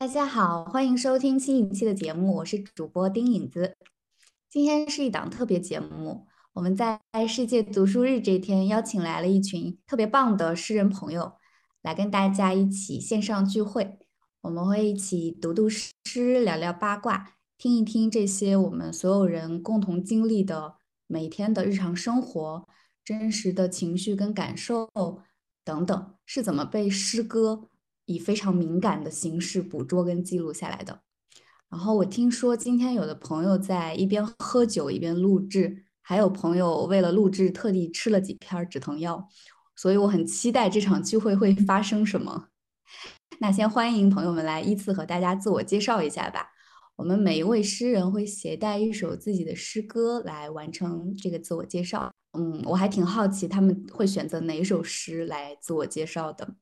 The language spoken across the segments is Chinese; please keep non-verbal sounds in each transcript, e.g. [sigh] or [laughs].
大家好，欢迎收听新一期的节目，我是主播丁影子。今天是一档特别节目，我们在世界读书日这天邀请来了一群特别棒的诗人朋友，来跟大家一起线上聚会。我们会一起读读诗，聊聊八卦，听一听这些我们所有人共同经历的每天的日常生活、真实的情绪跟感受等等，是怎么被诗歌。以非常敏感的形式捕捉跟记录下来的。然后我听说今天有的朋友在一边喝酒一边录制，还有朋友为了录制特地吃了几片止疼药，所以我很期待这场聚会会发生什么。[laughs] 那先欢迎朋友们来依次和大家自我介绍一下吧。我们每一位诗人会携带一首自己的诗歌来完成这个自我介绍。嗯，我还挺好奇他们会选择哪一首诗来自我介绍的。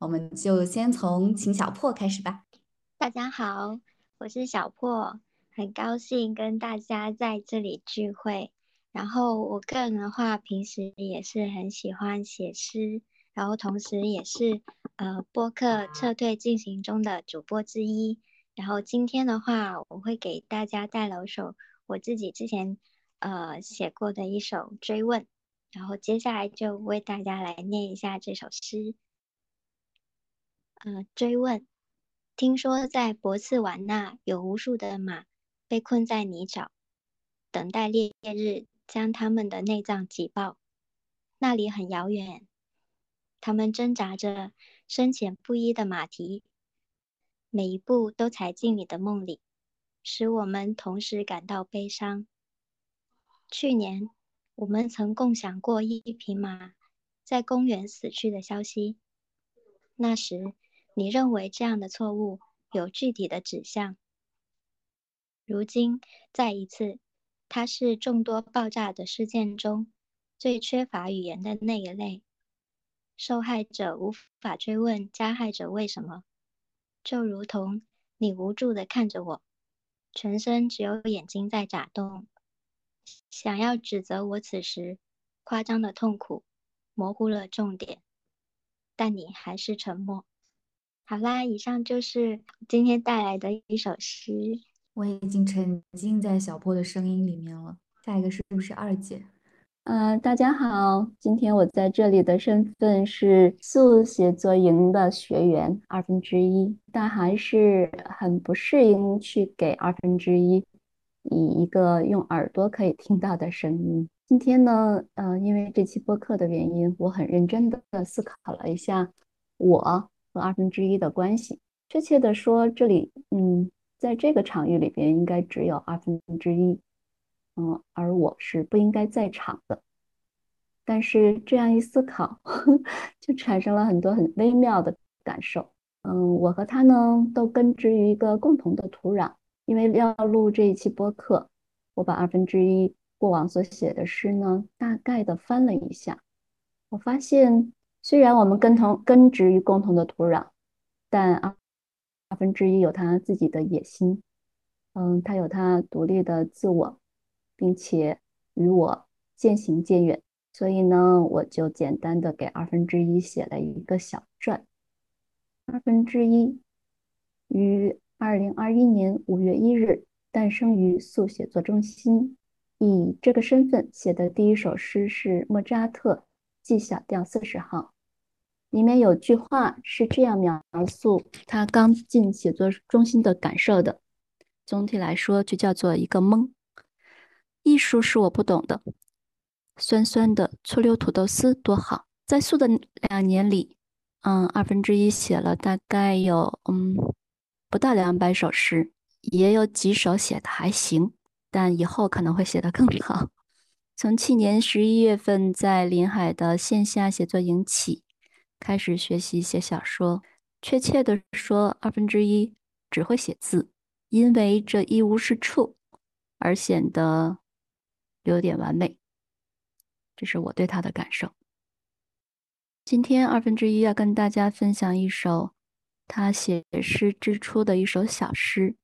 我们就先从请小破开始吧。大家好，我是小破，很高兴跟大家在这里聚会。然后我个人的话，平时也是很喜欢写诗，然后同时也是呃播客撤退进行中的主播之一。然后今天的话，我会给大家带来一首我自己之前呃写过的一首追问。然后接下来就为大家来念一下这首诗。呃，追问，听说在博茨瓦纳有无数的马被困在泥沼，等待烈日将他们的内脏挤爆。那里很遥远，他们挣扎着深浅不一的马蹄，每一步都踩进你的梦里，使我们同时感到悲伤。去年，我们曾共享过一匹马在公园死去的消息，那时。你认为这样的错误有具体的指向？如今再一次，它是众多爆炸的事件中最缺乏语言的那一类。受害者无法追问加害者为什么，就如同你无助地看着我，全身只有眼睛在眨动，想要指责我此时夸张的痛苦模糊了重点，但你还是沉默。好啦，以上就是今天带来的一首诗。我已经沉浸在小波的声音里面了。下一个是不是二姐？嗯，大家好，今天我在这里的身份是速写作营的学员二分之一，但还是很不适应去给二分之一以一个用耳朵可以听到的声音。今天呢，嗯，因为这期播客的原因，我很认真的思考了一下我。和二分之一的关系，确切的说，这里，嗯，在这个场域里边，应该只有二分之一，嗯，而我是不应该在场的。但是这样一思考，[laughs] 就产生了很多很微妙的感受。嗯，我和他呢，都根植于一个共同的土壤。因为要录这一期播客，我把二分之一过往所写的诗呢，大概的翻了一下，我发现。虽然我们根同根植于共同的土壤，但二二分之一有他自己的野心，嗯，他有他独立的自我，并且与我渐行渐远。所以呢，我就简单的给二分之一写了一个小传。二分之一于二零二一年五月一日诞生于速写作中心，以这个身份写的第一首诗是莫扎特。G 小调四十号，里面有句话是这样描述他刚进写作中心的感受的。总体来说，就叫做一个懵。艺术是我不懂的，酸酸的醋溜土豆丝多好。在素的两年里，嗯，二分之一写了大概有嗯不到两百首诗，也有几首写的还行，但以后可能会写得更好。从去年十一月份在临海的线下写作营起，开始学习写小说。确切的说，二分之一只会写字，因为这一无是处，而显得有点完美。这是我对他的感受。今天二分之一要跟大家分享一首他写诗之初的一首小诗。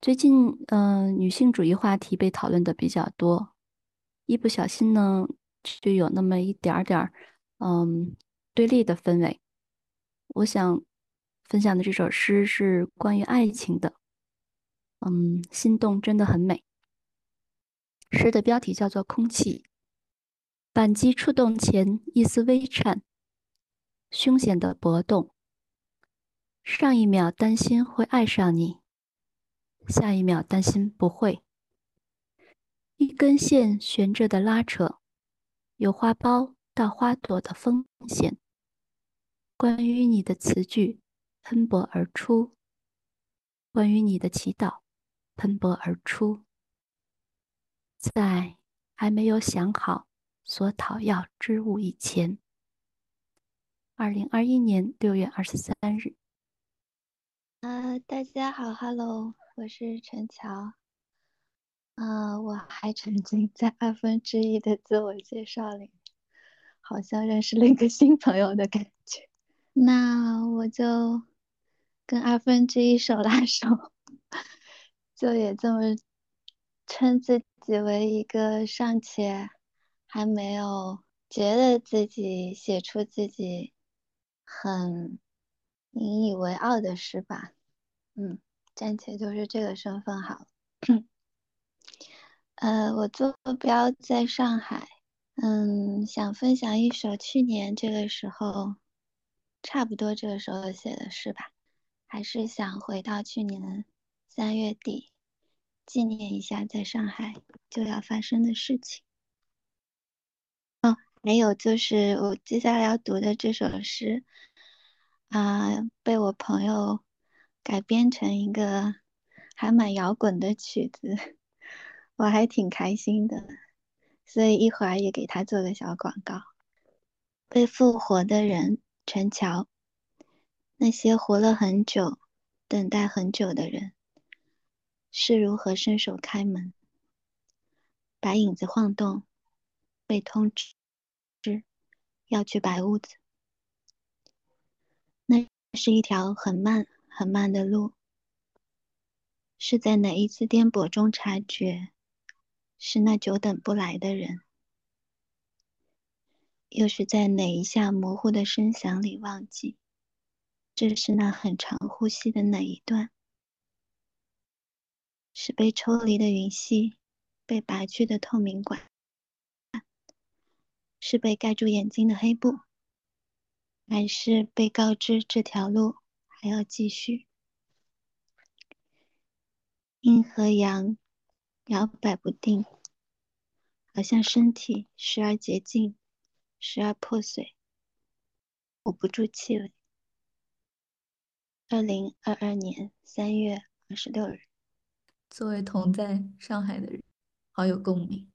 最近，嗯，女性主义话题被讨论的比较多。一不小心呢，就有那么一点点儿，嗯，对立的氛围。我想分享的这首诗是关于爱情的。嗯，心动真的很美。诗的标题叫做《空气》。扳机触动前，一丝微颤，凶险的搏动。上一秒担心会爱上你，下一秒担心不会。一根线悬着的拉扯，由花苞到花朵的风险。关于你的词句喷薄而出，关于你的祈祷喷薄而出，在还没有想好所讨要之物以前。二零二一年六月二十三日。啊，大家好，Hello，我是陈乔。啊，我还沉浸在二分之一的自我介绍里，好像认识了一个新朋友的感觉。那我就跟二分之一手拉手，就也这么称自己为一个尚且还没有觉得自己写出自己很。引以为傲的诗吧，嗯，暂且就是这个身份好了。呃，我坐标在上海，嗯，想分享一首去年这个时候，差不多这个时候写的诗吧，还是想回到去年三月底，纪念一下在上海就要发生的事情。哦，还有就是我接下来要读的这首诗。啊，被我朋友改编成一个还蛮摇滚的曲子，我还挺开心的，所以一会儿也给他做个小广告。被复活的人，陈乔。那些活了很久、等待很久的人，是如何伸手开门？白影子晃动，被通知要去白屋子。那是一条很慢很慢的路，是在哪一次颠簸中察觉，是那久等不来的人，又是在哪一下模糊的声响里忘记，这是那很长呼吸的哪一段，是被抽离的云隙，被拔去的透明管，是被盖住眼睛的黑布。还是被告知这条路还要继续。阴和阳摇摆不定，好像身体时而洁净，时而破碎。捂不住气了。二零二二年三月二十六日，作为同在上海的人，好有共鸣。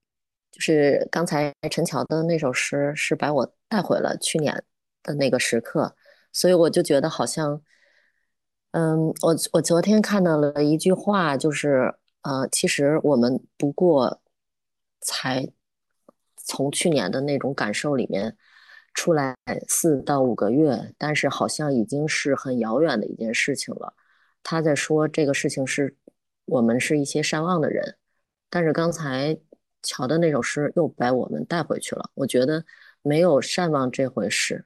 就是刚才陈乔的那首诗，是把我带回了去年。的那个时刻，所以我就觉得好像，嗯，我我昨天看到了一句话，就是呃，其实我们不过才从去年的那种感受里面出来四到五个月，但是好像已经是很遥远的一件事情了。他在说这个事情是我们是一些善忘的人，但是刚才乔的那首诗又把我们带回去了。我觉得没有善忘这回事。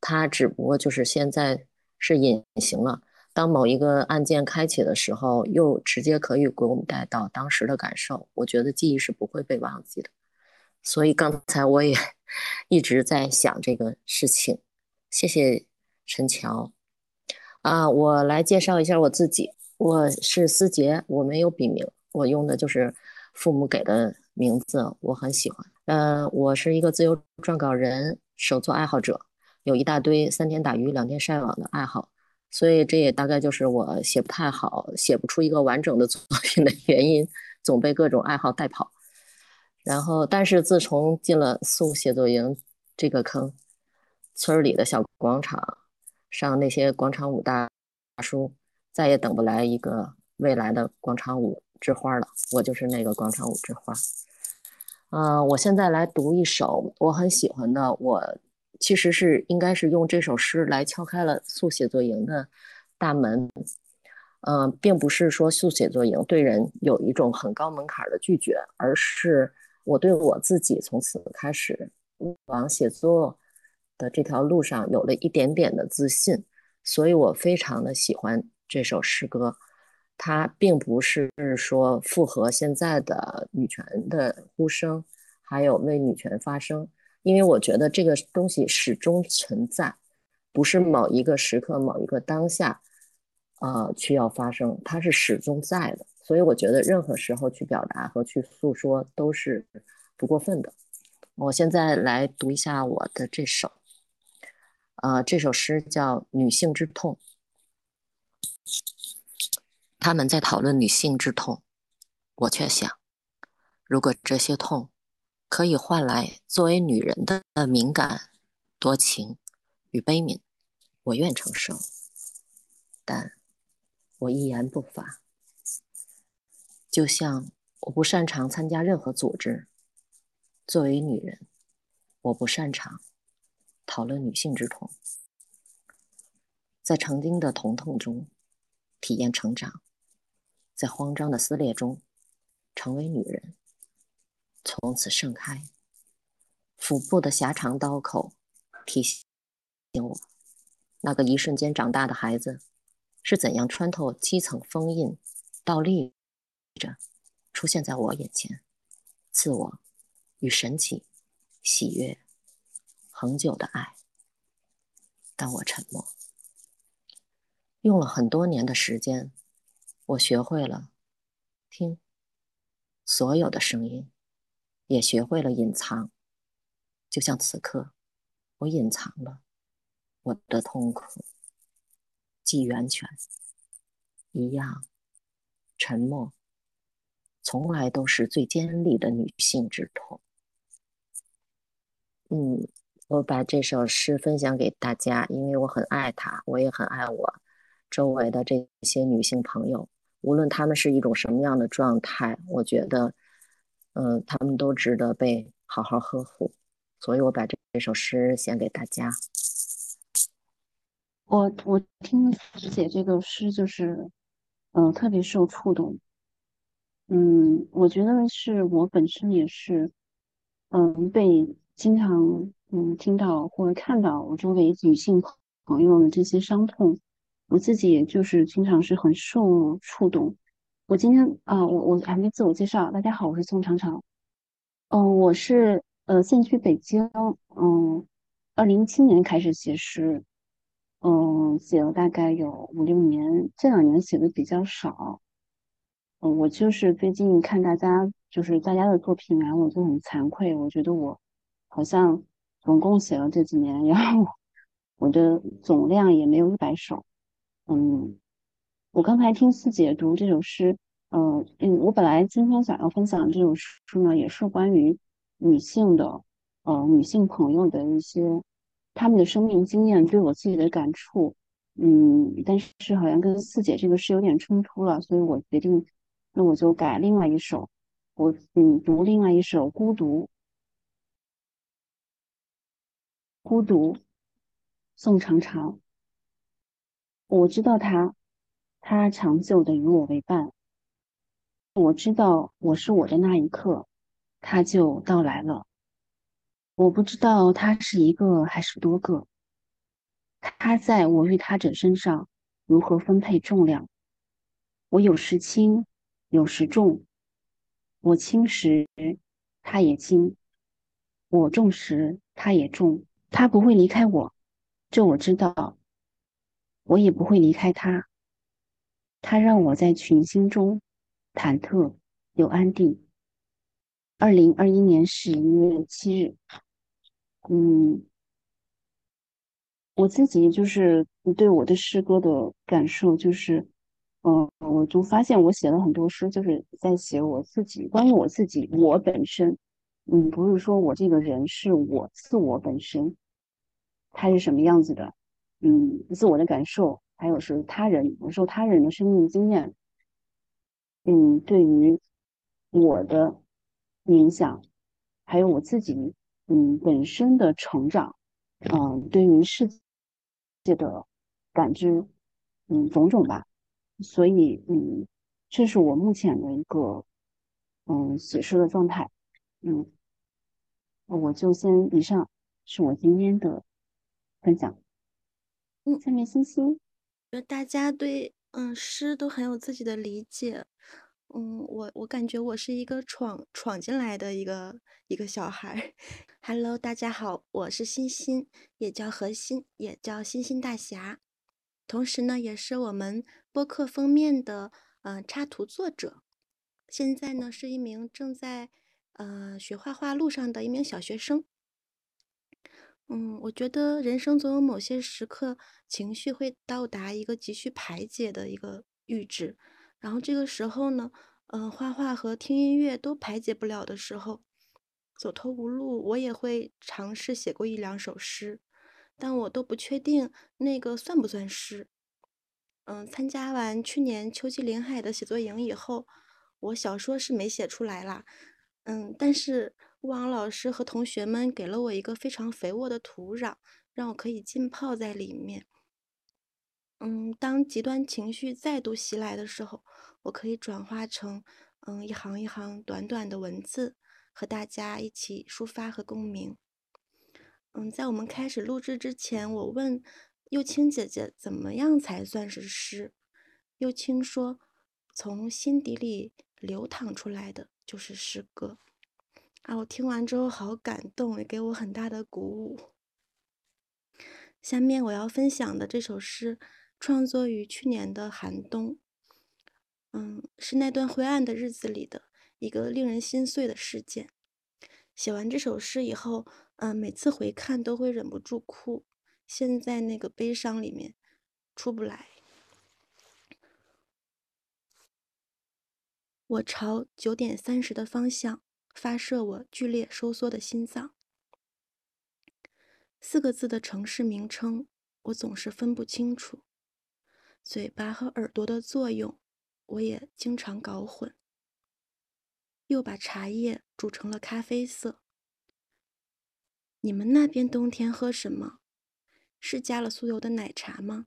它只不过就是现在是隐形了。当某一个案件开启的时候，又直接可以给我们带到当时的感受。我觉得记忆是不会被忘记的。所以刚才我也一直在想这个事情。谢谢陈乔。啊，我来介绍一下我自己。我是思杰，我没有笔名，我用的就是父母给的名字，我很喜欢。呃，我是一个自由撰稿人，手作爱好者。有一大堆三天打鱼两天晒网的爱好，所以这也大概就是我写不太好、写不出一个完整的作品的原因，总被各种爱好带跑。然后，但是自从进了素写作营这个坑，村里的小广场上那些广场舞大叔，再也等不来一个未来的广场舞之花了。我就是那个广场舞之花。嗯，我现在来读一首我很喜欢的我。其实是应该是用这首诗来敲开了速写作营的大门，嗯，并不是说速写作营对人有一种很高门槛的拒绝，而是我对我自己从此开始往写作的这条路上有了一点点的自信。所以我非常的喜欢这首诗歌。它并不是说符合现在的女权的呼声，还有为女权发声，因为我觉得这个东西始终存在，不是某一个时刻、某一个当下，呃，需要发生，它是始终在的。所以我觉得任何时候去表达和去诉说都是不过分的。我现在来读一下我的这首，呃，这首诗叫《女性之痛》。他们在讨论女性之痛，我却想，如果这些痛可以换来作为女人的敏感、多情与悲悯，我愿承受。但我一言不发，就像我不擅长参加任何组织。作为女人，我不擅长讨论女性之痛，在曾经的疼痛中体验成长。在慌张的撕裂中，成为女人，从此盛开。腹部的狭长刀口提醒我，那个一瞬间长大的孩子是怎样穿透基层封印，倒立着出现在我眼前。自我与神奇、喜悦、恒久的爱。但我沉默，用了很多年的时间。我学会了听所有的声音，也学会了隐藏。就像此刻，我隐藏了我的痛苦，既源泉一样，沉默从来都是最尖利的女性之痛。嗯，我把这首诗分享给大家，因为我很爱她，我也很爱我周围的这些女性朋友。无论她们是一种什么样的状态，我觉得，嗯，他们都值得被好好呵护。所以我把这这首诗献给大家。我我听写这个诗，就是，嗯，特别受触动。嗯，我觉得是我本身也是，嗯，被经常嗯听到或者看到我周围女性朋友的这些伤痛。我自己也就是经常是很受触动。我今天啊，我我还没自我介绍，大家好，我是宋长长。嗯，我是呃现居北京。嗯，二零一七年开始写诗，嗯，写了大概有五六年，这两年写的比较少。嗯，我就是最近看大家就是大家的作品啊，我就很惭愧，我觉得我好像总共写了这几年，然后我的总量也没有一百首。嗯，我刚才听四姐读这首诗，嗯嗯，我本来今天想要分享这首诗呢，也是关于女性的，呃，女性朋友的一些他们的生命经验对我自己的感触，嗯，但是好像跟四姐这个诗有点冲突了，所以我决定，那我就改另外一首，我嗯读另外一首《孤独》，孤独，宋长长。我知道他，他长久的与我为伴。我知道我是我的那一刻，他就到来了。我不知道他是一个还是多个。他在我与他者身上如何分配重量？我有时轻，有时重。我轻时，他也轻；我重时，他也重。他不会离开我，这我知道。我也不会离开他，他让我在群星中忐忑又安定。二零二一年十一月七日，嗯，我自己就是对我的诗歌的感受就是，嗯，我就发现我写了很多诗，就是在写我自己，关于我自己，我本身，嗯，不是说我这个人是我自我本身，他是什么样子的。嗯，自我的感受，还有是他人，我受他人的生命经验，嗯，对于我的影响，还有我自己，嗯，本身的成长，嗯，对于世界的感知，嗯，种种吧。所以，嗯，这是我目前的一个，嗯，写诗的状态。嗯，我就先以上是我今天的分享。嗯，下面欣欣，觉得大家对嗯诗都很有自己的理解。嗯，我我感觉我是一个闯闯进来的一个一个小孩。Hello，大家好，我是欣欣，也叫何欣，也叫欣欣大侠，同时呢，也是我们播客封面的呃插图作者。现在呢，是一名正在呃学画画路上的一名小学生。嗯，我觉得人生总有某些时刻，情绪会到达一个急需排解的一个阈值，然后这个时候呢，嗯，画画和听音乐都排解不了的时候，走投无路，我也会尝试写过一两首诗，但我都不确定那个算不算诗。嗯，参加完去年秋季临海的写作营以后，我小说是没写出来啦。嗯，但是吴昂老师和同学们给了我一个非常肥沃的土壤，让我可以浸泡在里面。嗯，当极端情绪再度袭来的时候，我可以转化成嗯一行一行短短的文字，和大家一起抒发和共鸣。嗯，在我们开始录制之前，我问幼青姐姐怎么样才算是诗？幼青说，从心底里流淌出来的。就是诗歌啊！我听完之后好感动，也给我很大的鼓舞。下面我要分享的这首诗，创作于去年的寒冬，嗯，是那段灰暗的日子里的一个令人心碎的事件。写完这首诗以后，嗯，每次回看都会忍不住哭，陷在那个悲伤里面出不来。我朝九点三十的方向发射我剧烈收缩的心脏。四个字的城市名称，我总是分不清楚。嘴巴和耳朵的作用，我也经常搞混。又把茶叶煮成了咖啡色。你们那边冬天喝什么？是加了酥油的奶茶吗？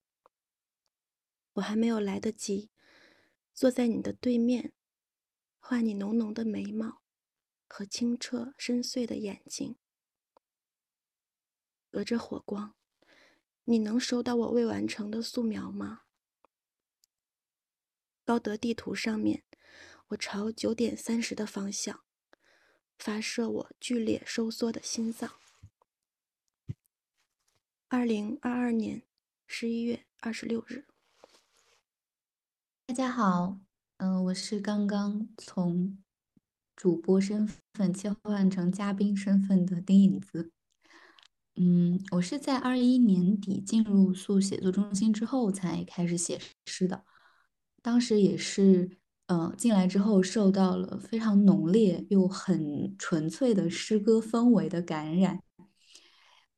我还没有来得及坐在你的对面。画你浓浓的眉毛和清澈深邃的眼睛，隔着火光，你能收到我未完成的素描吗？高德地图上面，我朝九点三十的方向发射我剧烈收缩的心脏。二零二二年十一月二十六日，大家好。嗯，我是刚刚从主播身份切换成嘉宾身份的丁影子。嗯，我是在二一年底进入素写作中心之后才开始写诗的。当时也是，呃，进来之后受到了非常浓烈又很纯粹的诗歌氛围的感染。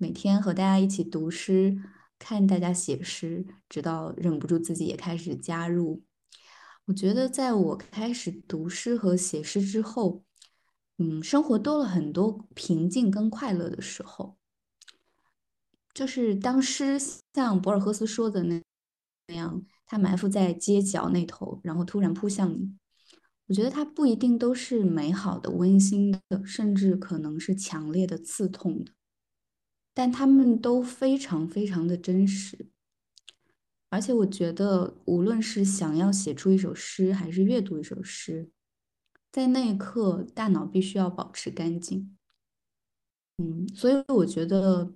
每天和大家一起读诗，看大家写诗，直到忍不住自己也开始加入。我觉得，在我开始读诗和写诗之后，嗯，生活多了很多平静跟快乐的时候。就是当诗像博尔赫斯说的那那样，它埋伏在街角那头，然后突然扑向你。我觉得它不一定都是美好的、温馨的，甚至可能是强烈的、刺痛的，但他们都非常非常的真实。而且我觉得，无论是想要写出一首诗，还是阅读一首诗，在那一刻，大脑必须要保持干净。嗯，所以我觉得，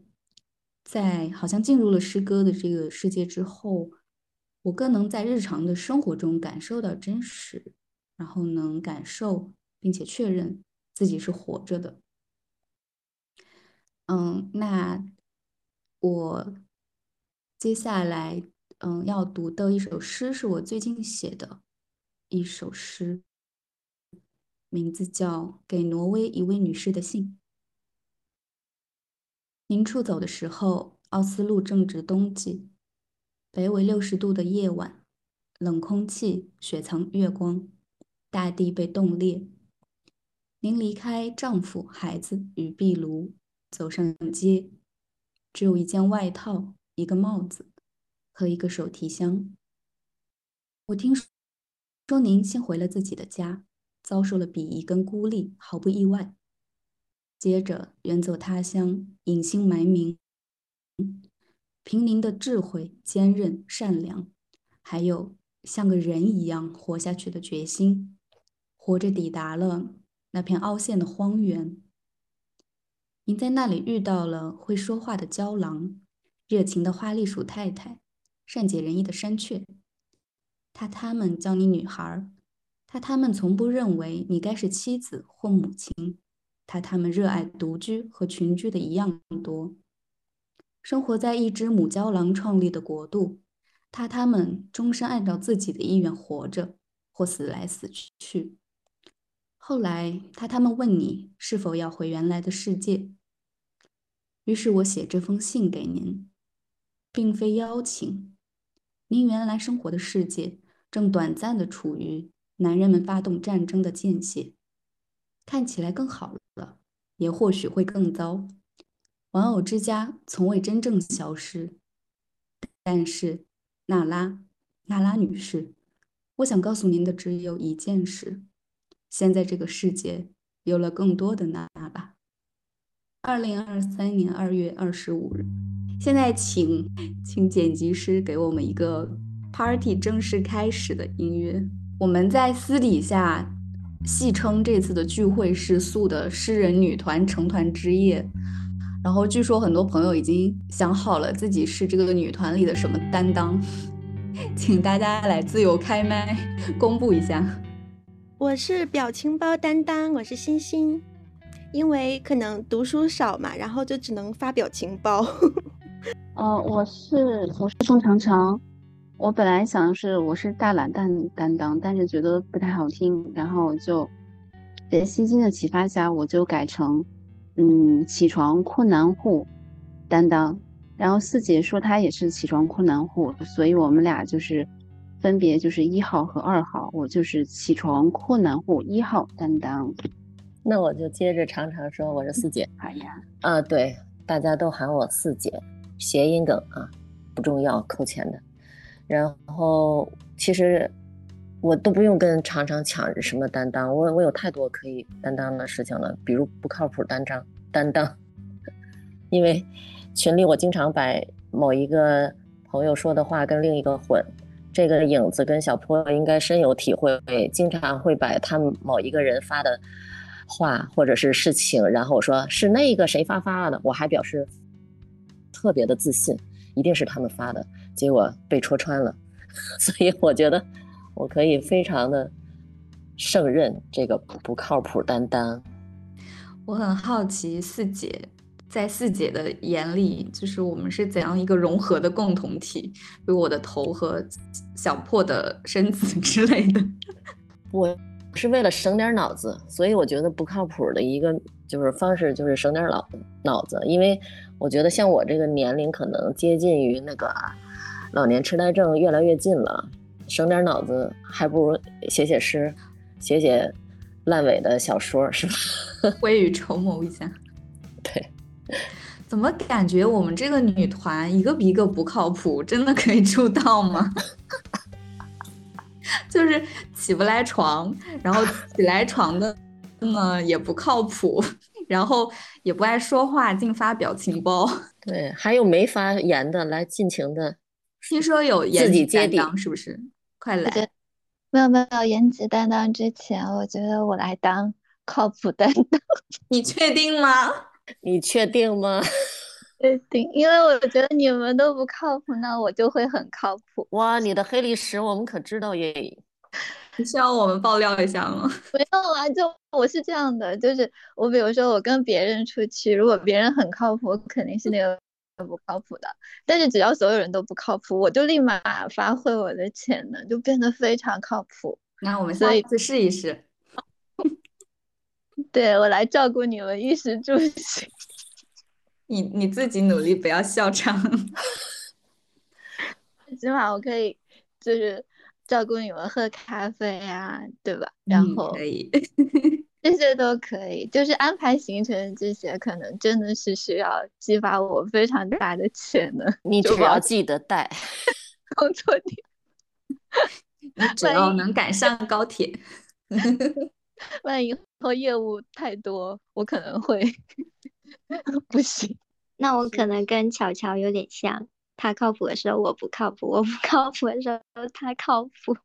在好像进入了诗歌的这个世界之后，我更能在日常的生活中感受到真实，然后能感受并且确认自己是活着的。嗯，那我接下来。嗯，要读的一首诗是我最近写的一首诗，名字叫《给挪威一位女士的信》。您出走的时候，奥斯陆正值冬季，北纬六十度的夜晚，冷空气雪藏月光，大地被冻裂。您离开丈夫、孩子与壁炉，走上街，只有一件外套，一个帽子。和一个手提箱。我听说您先回了自己的家，遭受了鄙夷跟孤立，毫不意外。接着远走他乡，隐姓埋名，凭您的智慧、坚韧、善良，还有像个人一样活下去的决心，活着抵达了那片凹陷的荒原。您在那里遇到了会说话的郊狼，热情的花栗鼠太太，善解人意的山雀。他他们叫你女孩，他他们从不认为你该是妻子或母亲，他他们热爱独居和群居的一样多。生活在一只母郊狼创立的国度，他他们终身按照自己的意愿活着，或死来死去。后来，他他们问你是否要回原来的世界。于是我写这封信给您，并非邀请。您原来生活的世界正短暂的处于男人们发动战争的间隙，看起来更好了，也或许会更糟。玩偶之家从未真正消失，但是，娜拉，娜拉女士，我想告诉您的只有一件事：现在这个世界有了更多的娜拉。二零二三年二月二十五日，现在请请剪辑师给我们一个 party 正式开始的音乐。我们在私底下戏称这次的聚会是素的诗人女团成团之夜。然后据说很多朋友已经想好了自己是这个女团里的什么担当，请大家来自由开麦公布一下。我是表情包担当，我是星星，因为可能读书少嘛，然后就只能发表情包。嗯，[laughs] 我是我是宋长城，我本来想的是我是大懒蛋担当，但是觉得不太好听，然后就在星星的启发下，我就改成。嗯，起床困难户担当，然后四姐说她也是起床困难户，所以我们俩就是分别就是一号和二号，我就是起床困难户一号担当。那我就接着常常说我是四姐。哎呀，啊，对，大家都喊我四姐，谐音梗啊，不重要，扣钱的。然后其实。我都不用跟常常抢什么担当，我我有太多可以担当的事情了，比如不靠谱担当担当，[laughs] 因为群里我经常把某一个朋友说的话跟另一个混，这个影子跟小坡应该深有体会，经常会把他们某一个人发的话或者是事情，然后我说是那个谁发发的，我还表示特别的自信，一定是他们发的，结果被戳穿了，[laughs] 所以我觉得。我可以非常的胜任这个不靠谱担当。我很好奇四姐在四姐的眼里，就是我们是怎样一个融合的共同体？比如我的头和小破的身子之类的。[laughs] 我是为了省点脑子，所以我觉得不靠谱的一个就是方式就是省点脑脑子，因为我觉得像我这个年龄，可能接近于那个老年痴呆症越来越近了。省点脑子，还不如写写诗，写写烂尾的小说，是吧？[laughs] 未雨绸缪一下。对。[laughs] 怎么感觉我们这个女团一个比一个不靠谱？真的可以出道吗？[laughs] 就是起不来床，然后起来床的呢也不靠谱，然后也不爱说话，净发表情包。[laughs] 对，还有没发言的，来尽情的。听说有颜值担当，是不是？快来！没有没有颜值担当之前，我觉得我来当靠谱担当。[laughs] 你确定吗？你确定吗？确定，因为我觉得你们都不靠谱，那我就会很靠谱。哇，你的黑历史我们可知道耶！[laughs] 你需要我们爆料一下吗？[laughs] 不用啊，就我是这样的，就是我比如说我跟别人出去，如果别人很靠谱，肯定是那个。不靠谱的，但是只要所有人都不靠谱，我就立马发挥我的潜能，就变得非常靠谱。那我们下一次试一试。[laughs] 对我来照顾你们衣食住行。你你自己努力，不要笑场。[laughs] 起码我可以就是照顾你们喝咖啡啊，对吧？[laughs] 然后可以。[laughs] 这些都可以，就是安排行程这些，可能真的是需要激发我非常大的潜能。你只要记得带工作地，你只要能赶上高铁。万一以后业务太多，我可能会 [laughs] 不行。那我可能跟巧巧有点像，他靠谱的时候我不靠谱，我不 [laughs] 靠谱的时候他靠谱，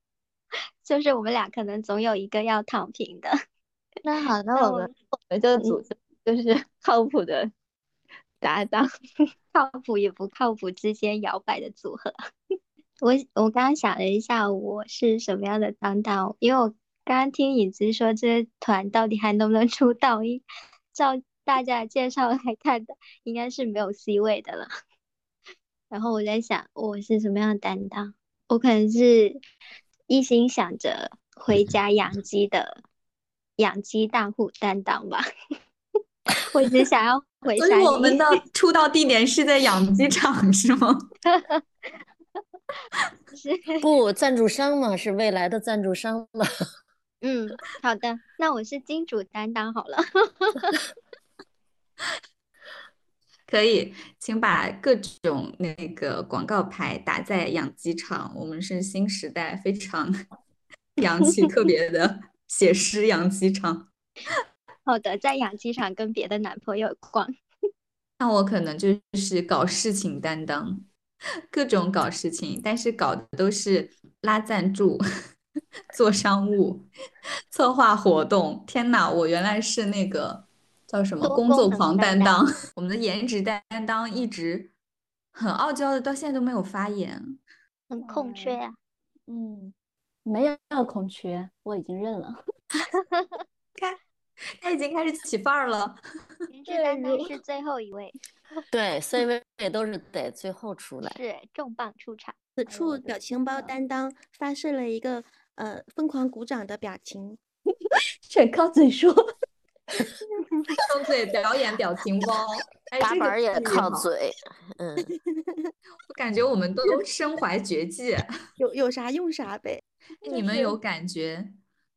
[laughs] 就是我们俩可能总有一个要躺平的。那好，那我们我们就组成就是靠谱的搭档，靠谱与不靠谱之间摇摆的组合。我我刚刚想了一下，我是什么样的搭档？因为我刚刚听影子说这团到底还能不能出道，一照大家的介绍来看的，应该是没有 C 位的了。然后我在想，我是什么样的担当？我可能是一心想着回家养鸡的养鸡大户担当吧。[laughs] 我只想要 [laughs] 回所以我们的出道地点是在养鸡场，是吗？[laughs] 是不，赞助商嘛，是未来的赞助商嘛。嗯，好的，那我是金主担当好了。[laughs] 可以，请把各种那个广告牌打在养鸡场。我们是新时代，非常 [laughs] 洋气、特别的写诗养鸡场。[laughs] 好的，在养鸡场跟别的男朋友逛。那我可能就是搞事情担当，各种搞事情，但是搞的都是拉赞助、做商务、策划活动。天呐，我原来是那个。叫什么工作狂担当？[laughs] 我们的颜值担当一直很傲娇的，到现在都没有发言，很空缺呀。嗯，没有空缺，我已经认了。[laughs] 看，他已经开始起范儿了。[laughs] 颜值担当是最后一位。对，C 位都是得最后出来。是重磅出场。此处表情包担当发射了一个呃疯狂鼓掌的表情，全靠嘴说。[laughs] 靠嘴表演表情包，打板也靠嘴。[laughs] 嗯，我感觉我们都身怀绝技，[laughs] 有有啥用啥呗。你们有感觉，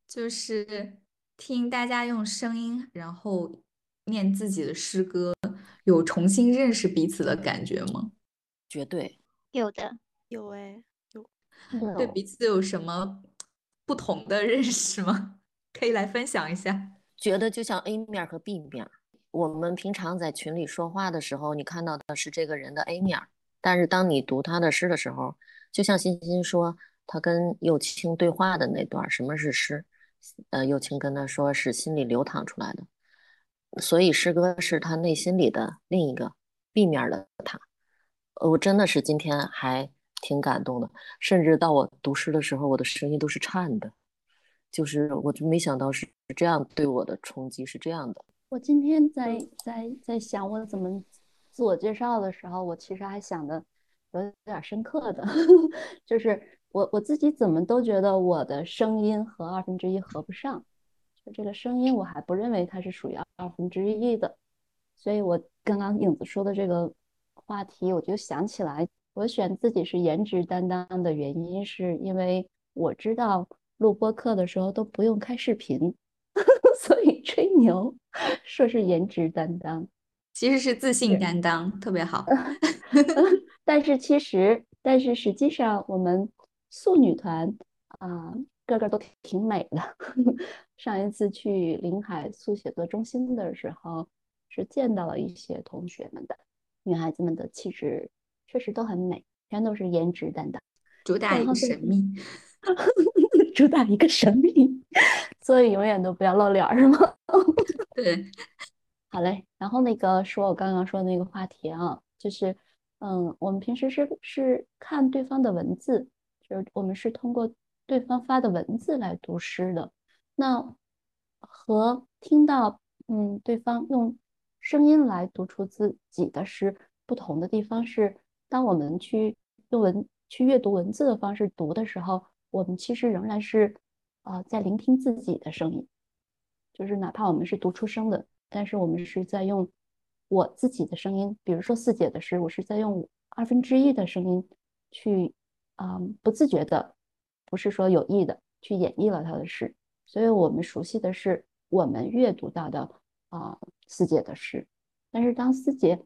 就是听大家用声音，然后念自己的诗歌，有重新认识彼此的感觉吗？绝对有的，有哎，有。对彼此有什么不同的认识吗？可以来分享一下。觉得就像 A 面和 B 面，我们平常在群里说话的时候，你看到的是这个人的 A 面，但是当你读他的诗的时候，就像欣欣说他跟幼青对话的那段，什么是诗？呃，幼青跟他说是心里流淌出来的，所以诗歌是他内心里的另一个 B 面的他。我真的是今天还挺感动的，甚至到我读诗的时候，我的声音都是颤的。就是我就没想到是这样，对我的冲击是这样的。我今天在在在想我怎么自我介绍的时候，我其实还想的有点深刻的，[laughs] 就是我我自己怎么都觉得我的声音和二分之一合不上，就这个声音我还不认为它是属于二分之一的，所以我刚刚影子说的这个话题，我就想起来，我选自己是颜值担当的原因，是因为我知道。录播课的时候都不用开视频，[laughs] 所以吹牛说是颜值担当，其实是自信担当，特别好。[laughs] [laughs] 但是其实，但是实际上，我们素女团啊，个个都挺美的。上一次去临海素写作中心的时候，是见到了一些同学们的女孩子们的气质确实都很美，全都是颜值担当，主打一个神秘。主打一个神秘，[laughs] 所以永远都不要露脸，是吗？对，[laughs] 好嘞。然后那个说我刚刚说的那个话题啊，就是，嗯，我们平时是是看对方的文字，就是我们是通过对方发的文字来读诗的。那和听到嗯对方用声音来读出自己的诗不同的地方是，当我们去用文去阅读文字的方式读的时候。我们其实仍然是，啊，在聆听自己的声音，就是哪怕我们是读出声的，但是我们是在用我自己的声音。比如说四姐的诗，我是在用二分之一的声音去，啊，不自觉的，不是说有意的去演绎了他的诗。所以我们熟悉的是我们阅读到的啊四姐的诗，但是当四姐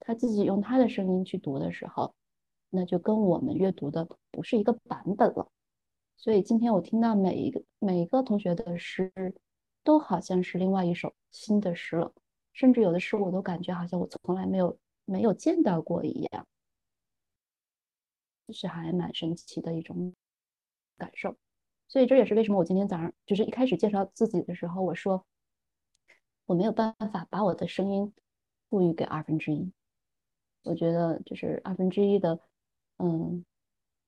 她自己用她的声音去读的时候，那就跟我们阅读的不是一个版本了。所以今天我听到每一个每一个同学的诗，都好像是另外一首新的诗了，甚至有的诗我都感觉好像我从来没有没有见到过一样。就是还蛮神奇的一种感受。所以这也是为什么我今天早上就是一开始介绍自己的时候，我说我没有办法把我的声音赋予给二分之一。我觉得就是二分之一的，嗯，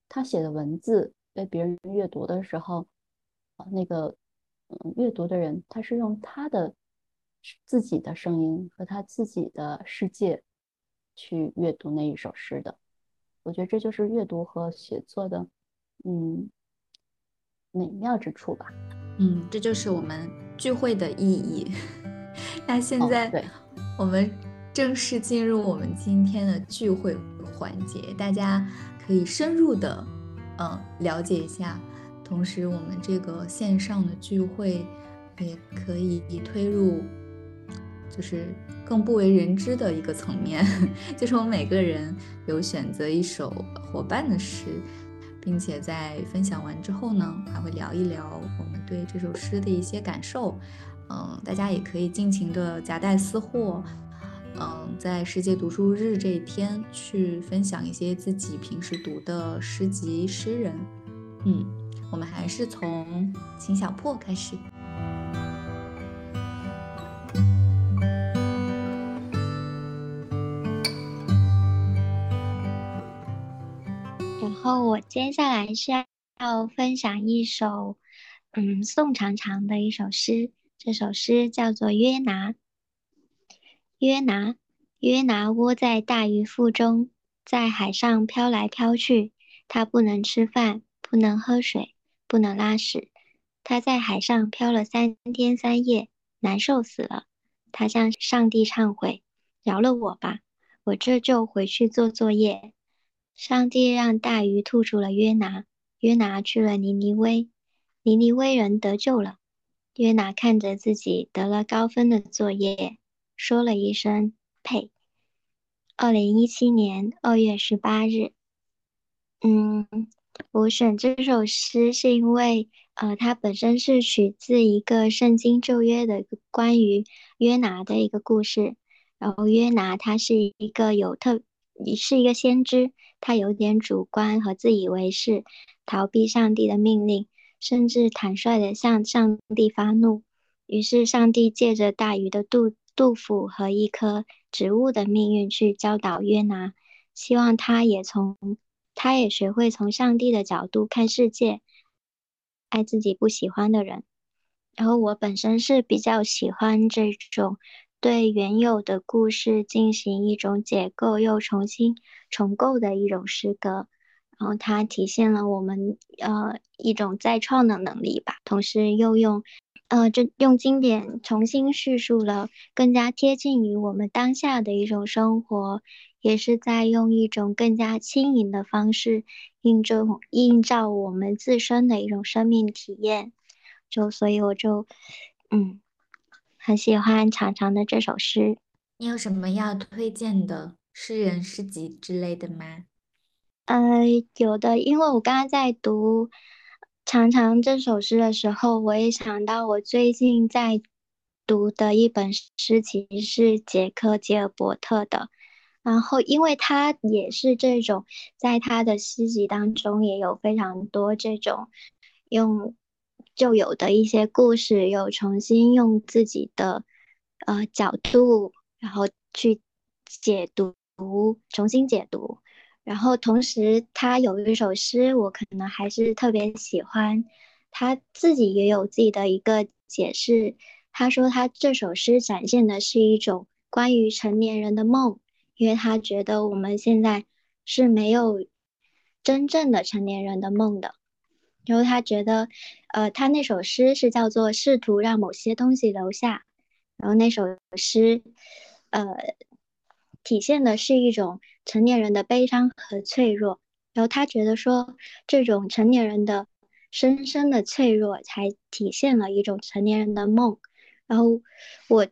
他写的文字被别人阅读的时候，那个嗯阅读的人他是用他的自己的声音和他自己的世界去阅读那一首诗的。我觉得这就是阅读和写作的，嗯。美妙之处吧，嗯，这就是我们聚会的意义。[laughs] 那现在，我们正式进入我们今天的聚会环节，大家可以深入的，嗯，了解一下。同时，我们这个线上的聚会也可以推入，就是更不为人知的一个层面，[laughs] 就是我们每个人有选择一首伙伴的诗。并且在分享完之后呢，还会聊一聊我们对这首诗的一些感受。嗯，大家也可以尽情的夹带私货。嗯，在世界读书日这一天去分享一些自己平时读的诗集、诗人。嗯，我们还是从秦小破开始。然后我接下来是要分享一首，嗯，宋长长的一首诗。这首诗叫做《约拿》。约拿，约拿窝在大鱼腹中，在海上飘来飘去。他不能吃饭，不能喝水，不能拉屎。他在海上漂了三天三夜，难受死了。他向上帝忏悔：“饶了我吧，我这就回去做作业。”上帝让大鱼吐出了约拿，约拿去了尼尼微，尼尼微人得救了。约拿看着自己得了高分的作业，说了一声“呸”。二零一七年二月十八日，嗯，我选这首诗是因为，呃，它本身是取自一个圣经旧约的关于约拿的一个故事。然后约拿他是一个有特，是一个先知。他有点主观和自以为是，逃避上帝的命令，甚至坦率地向上帝发怒。于是，上帝借着大鱼的肚杜甫和一棵植物的命运去教导约拿，希望他也从他也学会从上帝的角度看世界，爱自己不喜欢的人。然后，我本身是比较喜欢这种。对原有的故事进行一种解构又重新重构的一种诗歌，然后它体现了我们呃一种再创的能力吧，同时又用呃这用经典重新叙述了更加贴近于我们当下的一种生活，也是在用一种更加轻盈的方式映照映照我们自身的一种生命体验，就所以我就嗯。很喜欢长长的这首诗，你有什么要推荐的诗人诗集之类的吗？呃，有的，因为我刚刚在读常常这首诗的时候，我也想到我最近在读的一本诗集是杰克吉尔伯特的，然后因为他也是这种，在他的诗集当中也有非常多这种用。就有的一些故事，又重新用自己的呃角度，然后去解读，重新解读。然后同时，他有一首诗，我可能还是特别喜欢。他自己也有自己的一个解释。他说，他这首诗展现的是一种关于成年人的梦，因为他觉得我们现在是没有真正的成年人的梦的。然后他觉得，呃，他那首诗是叫做“试图让某些东西留下”，然后那首诗，呃，体现的是一种成年人的悲伤和脆弱。然后他觉得说，这种成年人的深深的脆弱，才体现了一种成年人的梦。然后我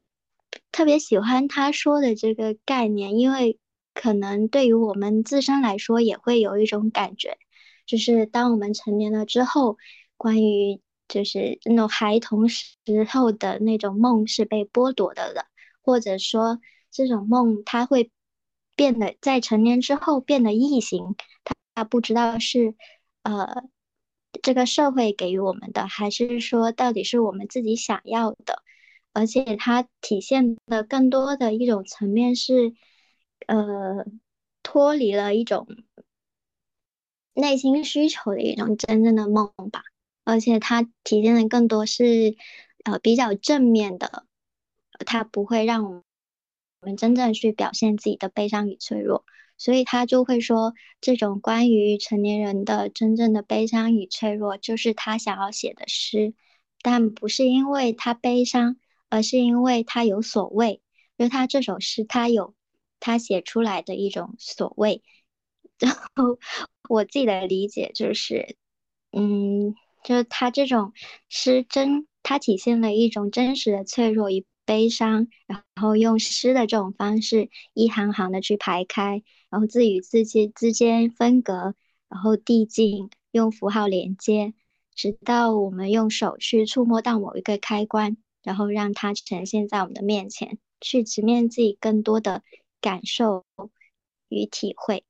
特别喜欢他说的这个概念，因为可能对于我们自身来说，也会有一种感觉。就是当我们成年了之后，关于就是那种孩童时候的那种梦是被剥夺的了，或者说这种梦它会变得在成年之后变得异形，它不知道是呃这个社会给予我们的，还是说到底是我们自己想要的。而且它体现的更多的一种层面是，呃，脱离了一种内心需求的一种真正的梦吧。而且它体现的更多是，呃，比较正面的，它不会让我我们真正去表现自己的悲伤与脆弱。所以他就会说，这种关于成年人的真正的悲伤与脆弱，就是他想要写的诗，但不是因为他悲伤。而是因为他有所谓，就他这首诗，他有他写出来的一种所谓。然后我自己的理解就是，嗯，就是他这种诗真，它体现了一种真实的脆弱与悲伤，然后用诗的这种方式，一行行的去排开，然后字与字间之间分隔，然后递进，用符号连接，直到我们用手去触摸到某一个开关。然后让它呈现在我们的面前，去直面自己更多的感受与体会。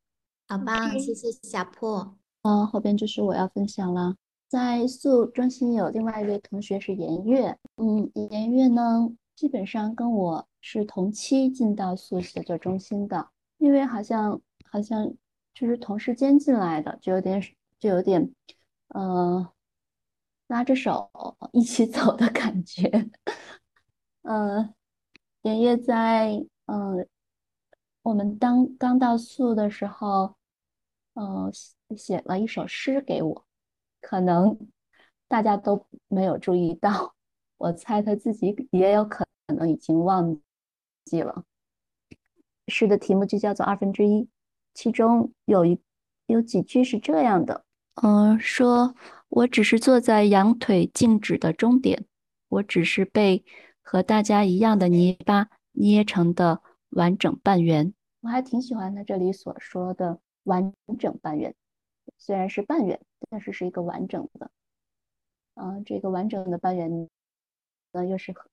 好棒，谢谢小破。嗯，后边就是我要分享了。在宿中心有另外一位同学是颜月，嗯，颜月呢基本上跟我是同期进到宿写作中心的，因为好像好像就是同时间进来的，就有点就有点，嗯。拉着手一起走的感觉，嗯，爷爷在嗯，我们当刚到宿的时候，嗯，写了一首诗给我，可能大家都没有注意到，我猜他自己也有可能已经忘记了。诗的题目就叫做二分之一，其中有一有几句是这样的，嗯，说。我只是坐在羊腿静止的终点，我只是被和大家一样的泥巴捏成的完整半圆。我还挺喜欢他这里所说的完整半圆，虽然是半圆，但是是一个完整的。嗯，这个完整的半圆呢，又是和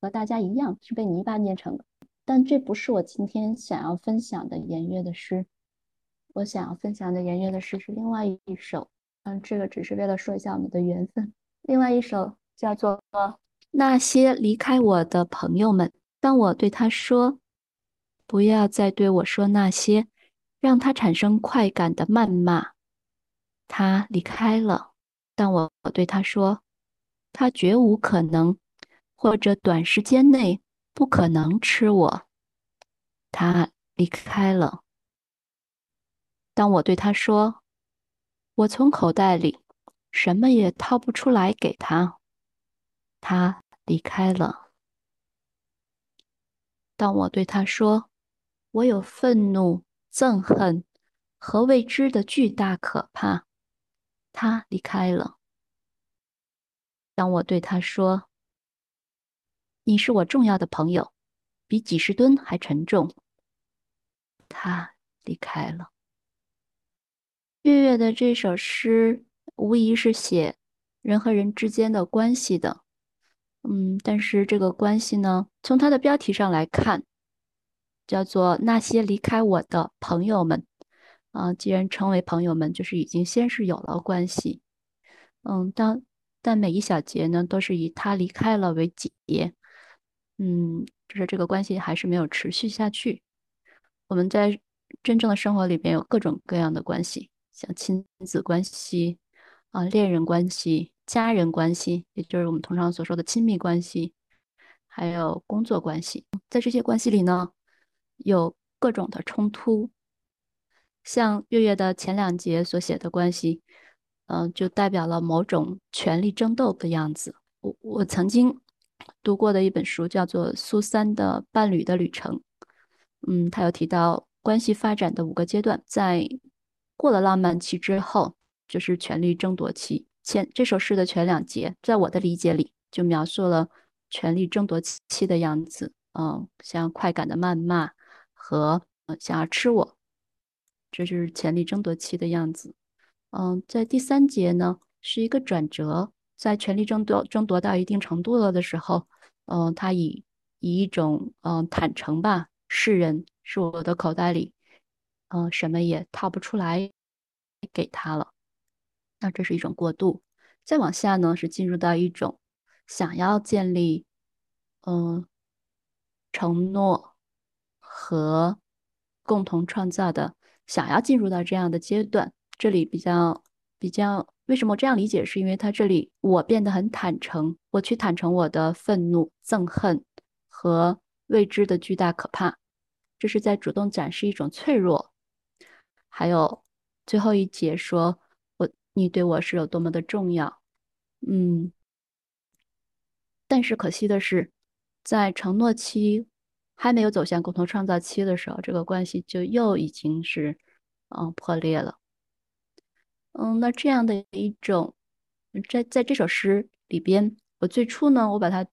和大家一样是被泥巴捏成的。但这不是我今天想要分享的颜悦的诗，我想要分享的颜悦的诗是另外一首。嗯，这个只是为了说一下我们的缘分。另外一首叫做《那些离开我的朋友们》，当我对他说：“不要再对我说那些让他产生快感的谩骂。”他离开了。当我对他说：“他绝无可能，或者短时间内不可能吃我。”他离开了。当我对他说。我从口袋里什么也掏不出来给他，他离开了。当我对他说：“我有愤怒、憎恨和未知的巨大可怕。”他离开了。当我对他说：“你是我重要的朋友，比几十吨还沉重。”他离开了。月月的这首诗无疑是写人和人之间的关系的，嗯，但是这个关系呢，从它的标题上来看，叫做那些离开我的朋友们，啊，既然成为朋友们，就是已经先是有了关系，嗯，当但每一小节呢，都是以他离开了为结，嗯，就是这个关系还是没有持续下去。我们在真正的生活里边有各种各样的关系。像亲子关系啊、恋人关系、家人关系，也就是我们通常所说的亲密关系，还有工作关系。在这些关系里呢，有各种的冲突。像月月的前两节所写的关系，嗯，就代表了某种权力争斗的样子。我我曾经读过的一本书叫做《苏三的伴侣的旅程》，嗯，他有提到关系发展的五个阶段，在过了浪漫期之后，就是权力争夺期。前这首诗的前两节，在我的理解里，就描述了权力争夺期的样子。嗯，像快感的谩骂和想要吃我，这就是权力争夺期的样子。嗯，在第三节呢，是一个转折，在权力争夺争夺到一定程度了的时候，嗯，他以以一种嗯坦诚吧，世人是我的口袋里。嗯，什么也掏不出来给他了。那这是一种过渡。再往下呢，是进入到一种想要建立，嗯，承诺和共同创造的，想要进入到这样的阶段。这里比较比较，为什么这样理解？是因为他这里我变得很坦诚，我去坦诚我的愤怒、憎恨和未知的巨大可怕，这是在主动展示一种脆弱。还有最后一节说。我你对我是有多么的重要，嗯，但是可惜的是，在承诺期还没有走向共同创造期的时候，这个关系就又已经是嗯破裂了。嗯，那这样的一种，在在这首诗里边，我最初呢，我把它，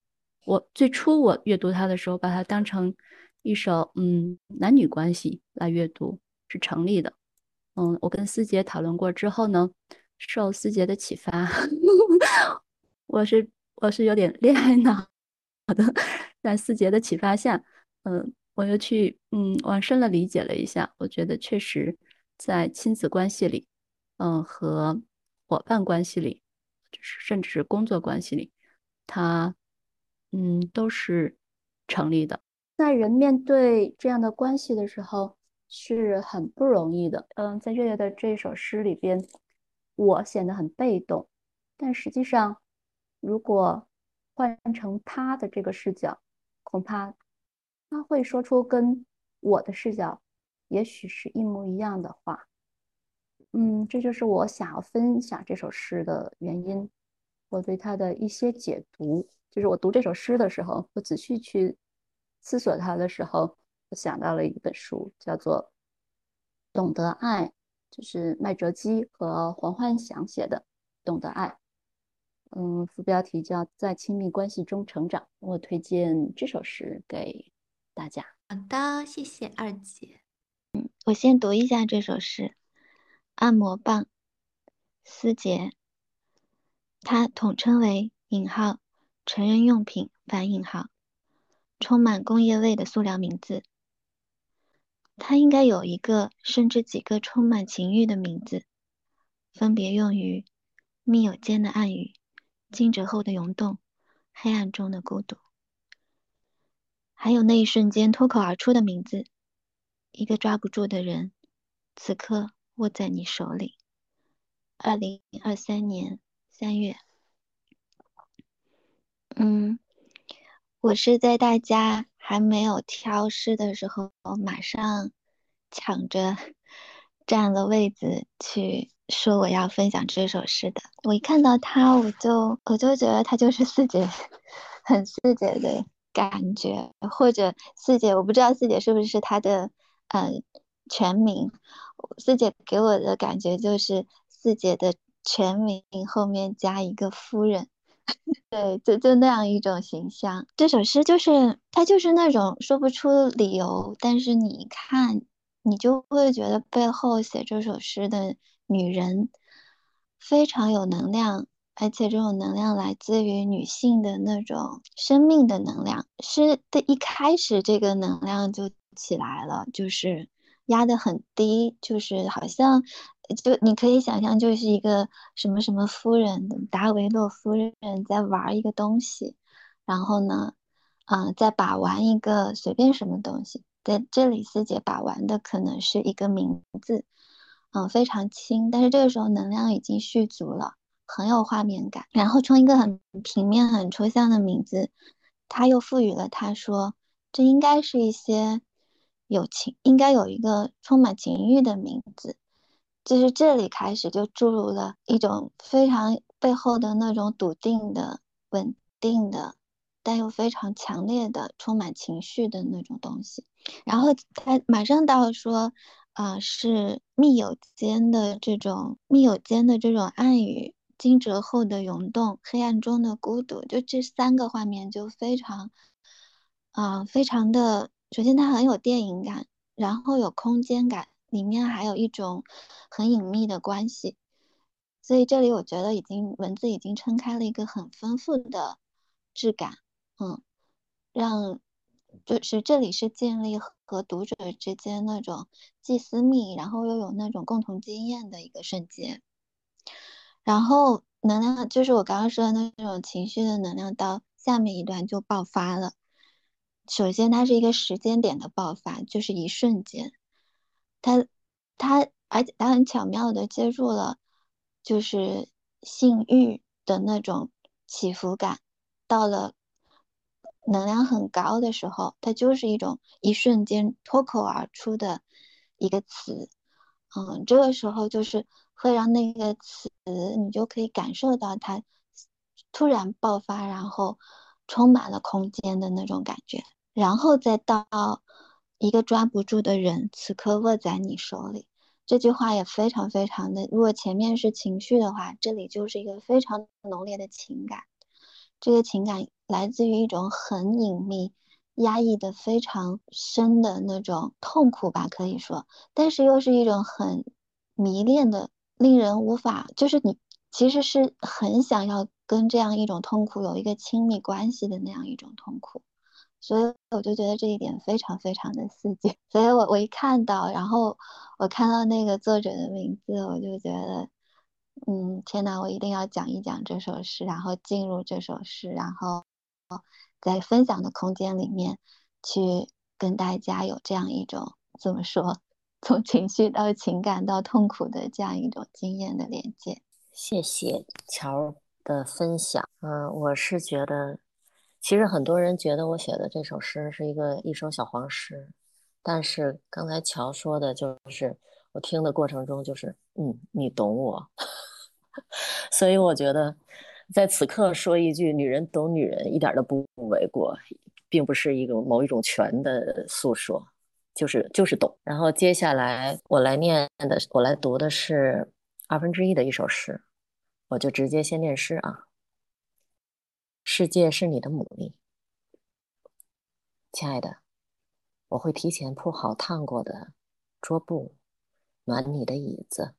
我最初我阅读它的时候，把它当成一首嗯男女关系来阅读是成立的。嗯，我跟思杰讨论过之后呢。受思杰的启发，[laughs] 我是我是有点恋爱脑好的，在思杰的启发下，嗯，我又去嗯往深了理解了一下，我觉得确实在亲子关系里，嗯和伙伴关系里，就是甚至是工作关系里，它嗯都是成立的。在人面对这样的关系的时候是很不容易的。嗯，在月月的这首诗里边。我显得很被动，但实际上，如果换成他的这个视角，恐怕他会说出跟我的视角也许是一模一样的话。嗯，这就是我想要分享这首诗的原因。我对它的一些解读，就是我读这首诗的时候，我仔细去思索它的时候，我想到了一本书，叫做《懂得爱》。就是麦哲基和黄焕祥写的《懂得爱》，嗯，副标题叫“在亲密关系中成长”。我推荐这首诗给大家。好的，谢谢二姐。嗯，我先读一下这首诗：按摩棒，思杰，它统称为“引号成人用品”反引号，充满工业味的塑料名字。它应该有一个甚至几个充满情欲的名字，分别用于密友间的暗语、惊蛰后的涌动、黑暗中的孤独，还有那一瞬间脱口而出的名字，一个抓不住的人，此刻握在你手里。二零二三年三月，嗯，我是在大家。还没有挑诗的时候，我马上抢着 [laughs] 占了位子去说我要分享这首诗的。我一看到他，我就我就觉得他就是四姐，很四姐的感觉，或者四姐，我不知道四姐是不是他的呃全名。四姐给我的感觉就是四姐的全名后面加一个夫人。[laughs] 对，就就那样一种形象。这首诗就是它就是那种说不出理由，但是你看，你就会觉得背后写这首诗的女人非常有能量，而且这种能量来自于女性的那种生命的能量。诗的一开始，这个能量就起来了，就是压得很低，就是好像。就你可以想象，就是一个什么什么夫人，达维洛夫人在玩一个东西，然后呢，啊，在把玩一个随便什么东西。在这里，四姐把玩的可能是一个名字，嗯，非常轻，但是这个时候能量已经蓄足了，很有画面感。然后从一个很平面、很抽象的名字，他又赋予了他说，这应该是一些有情，应该有一个充满情欲的名字。就是这里开始就注入了一种非常背后的那种笃定的、稳定的，但又非常强烈的、充满情绪的那种东西。然后他马上到说，啊，是密友间的这种密友间的这种暗语，惊蛰后的涌动，黑暗中的孤独，就这三个画面就非常，啊，非常的。首先它很有电影感，然后有空间感。里面还有一种很隐秘的关系，所以这里我觉得已经文字已经撑开了一个很丰富的质感，嗯，让就是这里是建立和读者之间那种既私密，然后又有那种共同经验的一个瞬间。然后能量就是我刚刚说的那种情绪的能量，到下面一段就爆发了。首先，它是一个时间点的爆发，就是一瞬间。它它而且它很巧妙的接住了，就是性欲的那种起伏感，到了。能量很高的时候，它就是一种一瞬间脱口而出的一个词，嗯，这个时候就是会让那个词你就可以感受到它突然爆发，然后充满了空间的那种感觉，然后再到一个抓不住的人此刻握在你手里，这句话也非常非常的，如果前面是情绪的话，这里就是一个非常浓烈的情感。这个情感来自于一种很隐秘、压抑的非常深的那种痛苦吧，可以说，但是又是一种很迷恋的、令人无法，就是你其实是很想要跟这样一种痛苦有一个亲密关系的那样一种痛苦，所以我就觉得这一点非常非常的刺激。[laughs] 所以我我一看到，然后我看到那个作者的名字，我就觉得。嗯，天哪！我一定要讲一讲这首诗，然后进入这首诗，然后在分享的空间里面去跟大家有这样一种怎么说，从情绪到情感到痛苦的这样一种经验的连接。谢谢乔的分享。嗯，我是觉得，其实很多人觉得我写的这首诗是一个一首小黄诗，但是刚才乔说的就是我听的过程中就是，嗯，你懂我。[laughs] 所以我觉得，在此刻说一句“女人懂女人”一点都不为过，并不是一个某一种权的诉说，就是就是懂。然后接下来我来念的，我来读的是二分之一的一首诗，我就直接先念诗啊。世界是你的牡蛎，亲爱的，我会提前铺好烫过的桌布，暖你的椅子，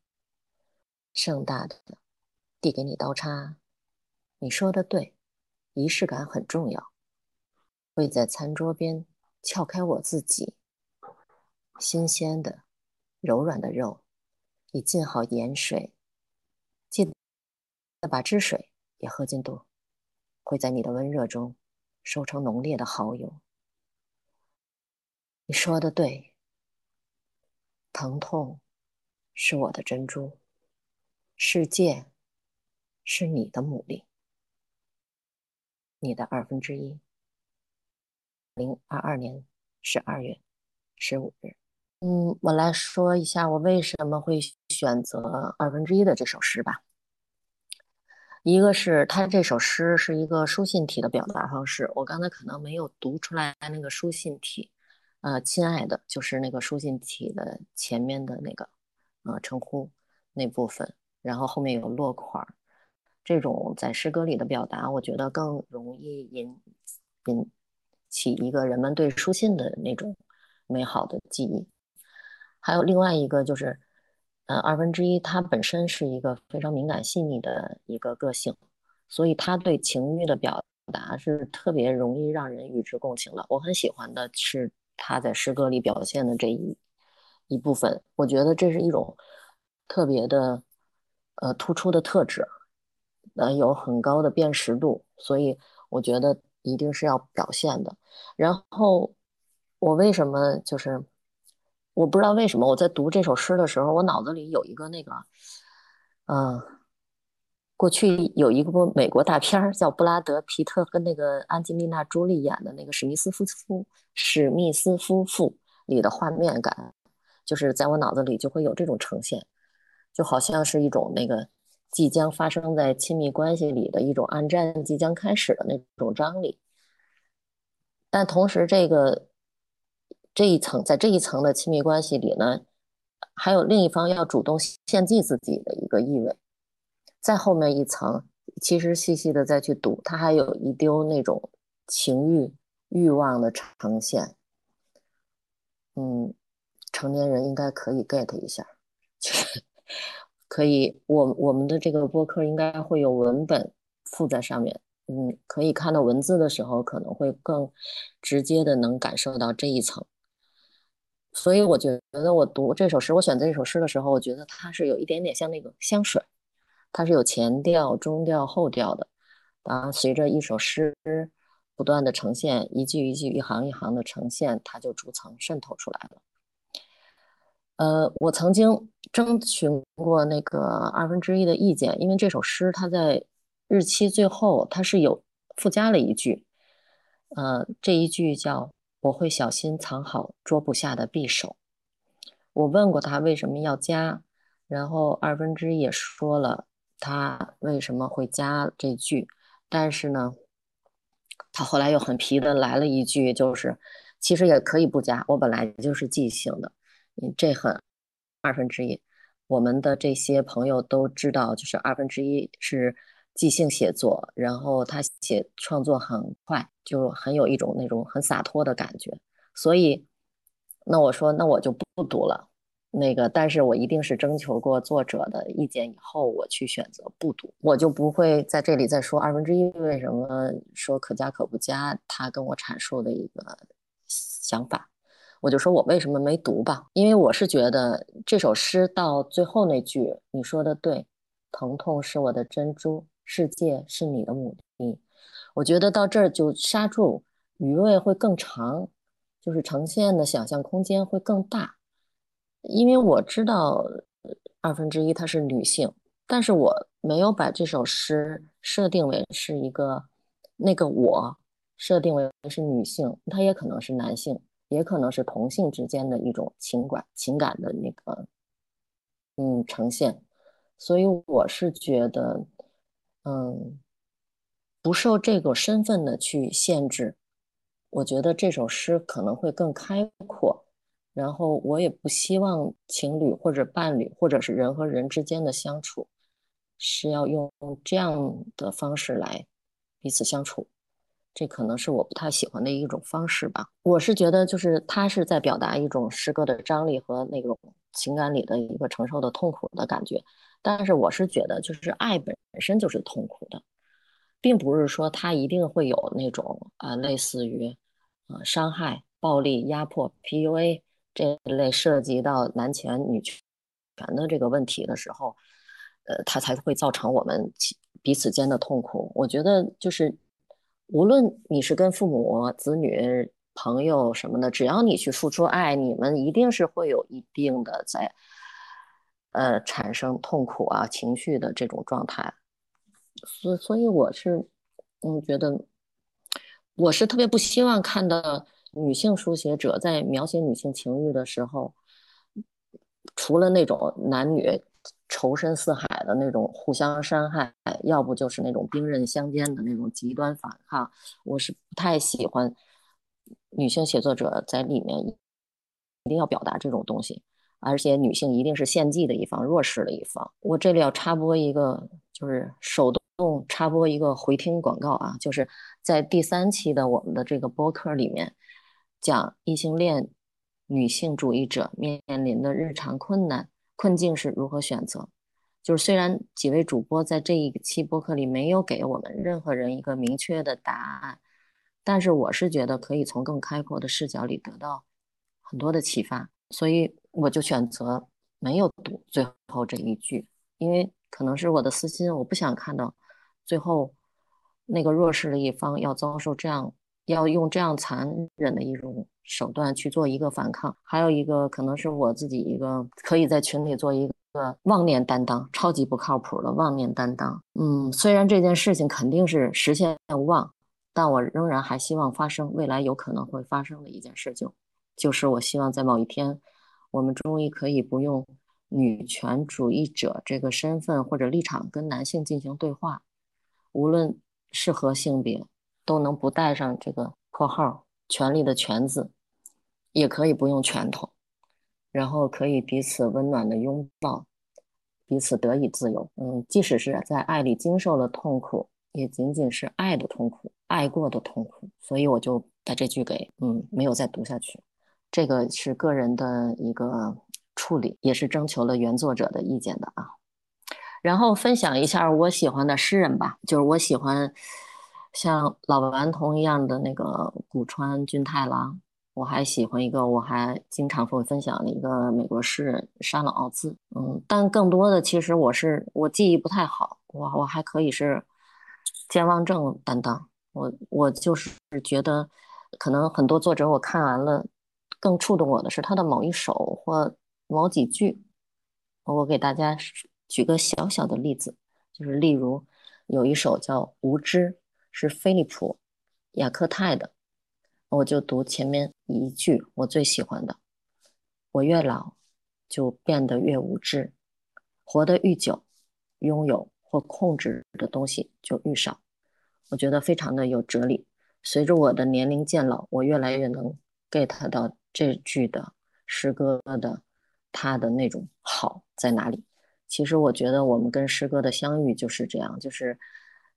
盛大的。递给你刀叉，你说的对，仪式感很重要。会在餐桌边撬开我自己，新鲜的、柔软的肉，已浸好盐水，记得把汁水也喝进肚。会在你的温热中收成浓烈的蚝油。你说的对，疼痛是我的珍珠，世界。是你的牡蛎，你的二分之一。零二二年十二月十五日，嗯，我来说一下我为什么会选择二分之一的这首诗吧。一个是他这首诗是一个书信体的表达方式，我刚才可能没有读出来那个书信体，呃，亲爱的，就是那个书信体的前面的那个呃称呼那部分，然后后面有落款儿。这种在诗歌里的表达，我觉得更容易引引起一个人们对书信的那种美好的记忆。还有另外一个就是，呃，二分之一他本身是一个非常敏感细腻的一个个性，所以他对情欲的表达是特别容易让人与之共情的。我很喜欢的是他在诗歌里表现的这一一部分，我觉得这是一种特别的呃突出的特质。呃，有很高的辨识度，所以我觉得一定是要表现的。然后我为什么就是我不知道为什么我在读这首诗的时候，我脑子里有一个那个，嗯，过去有一部美国大片儿叫布拉德皮特跟那个安吉丽娜朱莉演的那个史密斯夫妇史密斯夫妇里的画面感，就是在我脑子里就会有这种呈现，就好像是一种那个。即将发生在亲密关系里的一种暗战即将开始的那种张力，但同时，这个这一层在这一层的亲密关系里呢，还有另一方要主动献祭自己的一个意味。在后面一层，其实细细的再去读，它还有一丢那种情欲欲望的呈现。嗯，成年人应该可以 get 一下，就是。[laughs] 可以，我我们的这个播客应该会有文本附在上面，嗯，可以看到文字的时候，可能会更直接的能感受到这一层。所以我觉得我读这首诗，我选择这首诗的时候，我觉得它是有一点点像那个香水，它是有前调、中调、后调的。啊，随着一首诗不断的呈现，一句一句、一行一行的呈现，它就逐层渗透出来了。呃，我曾经征询过那个二分之一的意见，因为这首诗它在日期最后它是有附加了一句，呃，这一句叫。我会小心藏好桌布下的匕首。我问过他为什么要加，然后二分之一也说了他为什么会加这句，但是呢，他后来又很皮的来了一句，就是其实也可以不加，我本来就是即兴的。这很二分之一，我们的这些朋友都知道，就是二分之一是。即兴写作，然后他写创作很快，就很有一种那种很洒脱的感觉。所以，那我说，那我就不读了。那个，但是我一定是征求过作者的意见以后，我去选择不读，我就不会在这里再说二分之一为什么说可加可不加。他跟我阐述的一个想法，我就说我为什么没读吧，因为我是觉得这首诗到最后那句，你说的对，疼痛是我的珍珠。世界是你的母地，我觉得到这儿就刹住，余味会更长，就是呈现的想象空间会更大。因为我知道二分之一她是女性，但是我没有把这首诗设定为是一个那个我设定为是女性，它也可能是男性，也可能是同性之间的一种情感情感的那个嗯呈现，所以我是觉得。嗯，不受这个身份的去限制，我觉得这首诗可能会更开阔。然后我也不希望情侣或者伴侣或者是人和人之间的相处是要用这样的方式来彼此相处，这可能是我不太喜欢的一种方式吧。我是觉得，就是他是在表达一种诗歌的张力和那种情感里的一个承受的痛苦的感觉。但是我是觉得，就是爱本身就是痛苦的，并不是说他一定会有那种啊，类似于呃伤害、暴力、压迫、PUA 这类涉及到男权女权的这个问题的时候，呃，它才会造成我们彼此间的痛苦。我觉得就是，无论你是跟父母、子女、朋友什么的，只要你去付出爱，你们一定是会有一定的在。呃，产生痛苦啊情绪的这种状态，所所以我是，嗯，觉得我是特别不希望看到女性书写者在描写女性情欲的时候，除了那种男女仇深似海的那种互相伤害，要不就是那种兵刃相间的那种极端反抗，我是不太喜欢女性写作者在里面一定要表达这种东西。而且女性一定是献祭的一方，弱势的一方。我这里要插播一个，就是手动插播一个回听广告啊，就是在第三期的我们的这个播客里面，讲异性恋女性主义者面临的日常困难困境是如何选择。就是虽然几位主播在这一期播客里没有给我们任何人一个明确的答案，但是我是觉得可以从更开阔的视角里得到很多的启发，所以。我就选择没有读最后这一句，因为可能是我的私心，我不想看到最后那个弱势的一方要遭受这样，要用这样残忍的一种手段去做一个反抗。还有一个可能是我自己一个可以在群里做一个妄念担当，超级不靠谱的妄念担当。嗯，虽然这件事情肯定是实现无望，但我仍然还希望发生未来有可能会发生的一件事情，就是我希望在某一天。我们终于可以不用女权主义者这个身份或者立场跟男性进行对话，无论是何性别，都能不带上这个括号“权力”的“权”字，也可以不用拳头，然后可以彼此温暖的拥抱，彼此得以自由。嗯，即使是在爱里经受了痛苦，也仅仅是爱的痛苦，爱过的痛苦。所以我就把这句给嗯没有再读下去。这个是个人的一个处理，也是征求了原作者的意见的啊。然后分享一下我喜欢的诗人吧，就是我喜欢，像老顽童一样的那个古川俊太郎，我还喜欢一个，我还经常会分享的一个美国诗人沙朗奥兹。嗯，但更多的其实我是我记忆不太好，我我还可以是健忘症担当。我我就是觉得，可能很多作者我看完了，更触动我的是他的某一首或某几句。我给大家举个小小的例子，就是例如有一首叫《无知》，是菲利普·雅克泰的，我就读前面一句我最喜欢的：我越老，就变得越无知，活得愈久，拥有或控制的东西就愈少。我觉得非常的有哲理。随着我的年龄渐老，我越来越能 get 到这句的诗歌的它的那种好在哪里。其实我觉得我们跟诗歌的相遇就是这样，就是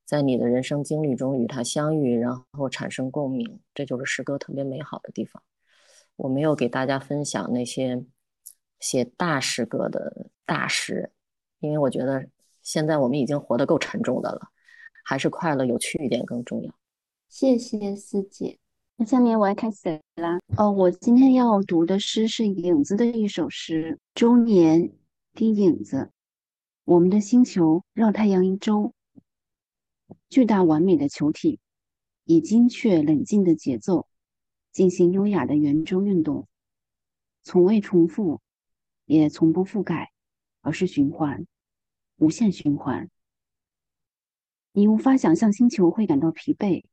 在你的人生经历中与它相遇，然后产生共鸣，这就是诗歌特别美好的地方。我没有给大家分享那些写大诗歌的大诗人，因为我觉得现在我们已经活得够沉重的了。还是快乐有趣一点更重要。谢谢四姐。下面我要开始啦。哦，我今天要读的诗是影子的一首诗。周年的影子，我们的星球绕太阳一周。巨大完美的球体，以精确冷静的节奏进行优雅的圆周运动，从未重复，也从不覆盖，而是循环，无限循环。你无法想象星球会感到疲惫，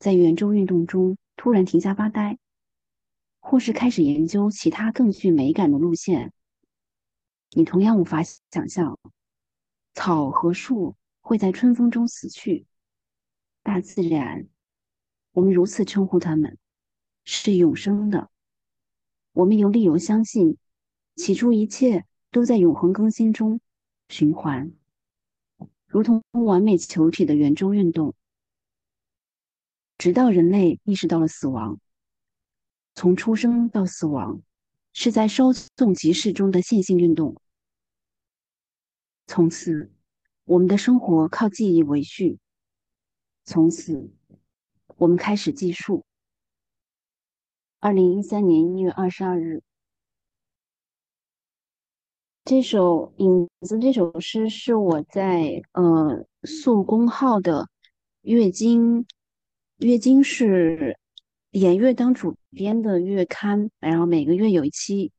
在圆周运动中突然停下发呆，或是开始研究其他更具美感的路线。你同样无法想象草和树会在春风中死去。大自然，我们如此称呼它们，是永生的。我们有理由相信，起初一切都在永恒更新中循环。如同完美球体的圆周运动，直到人类意识到了死亡。从出生到死亡，是在稍纵即逝中的线性运动。从此，我们的生活靠记忆维续。从此，我们开始计数。二零一三年一月二十二日。这首影子这首诗是我在呃素公号的月经月经是演月当主编的月刊，然后每个月有一期，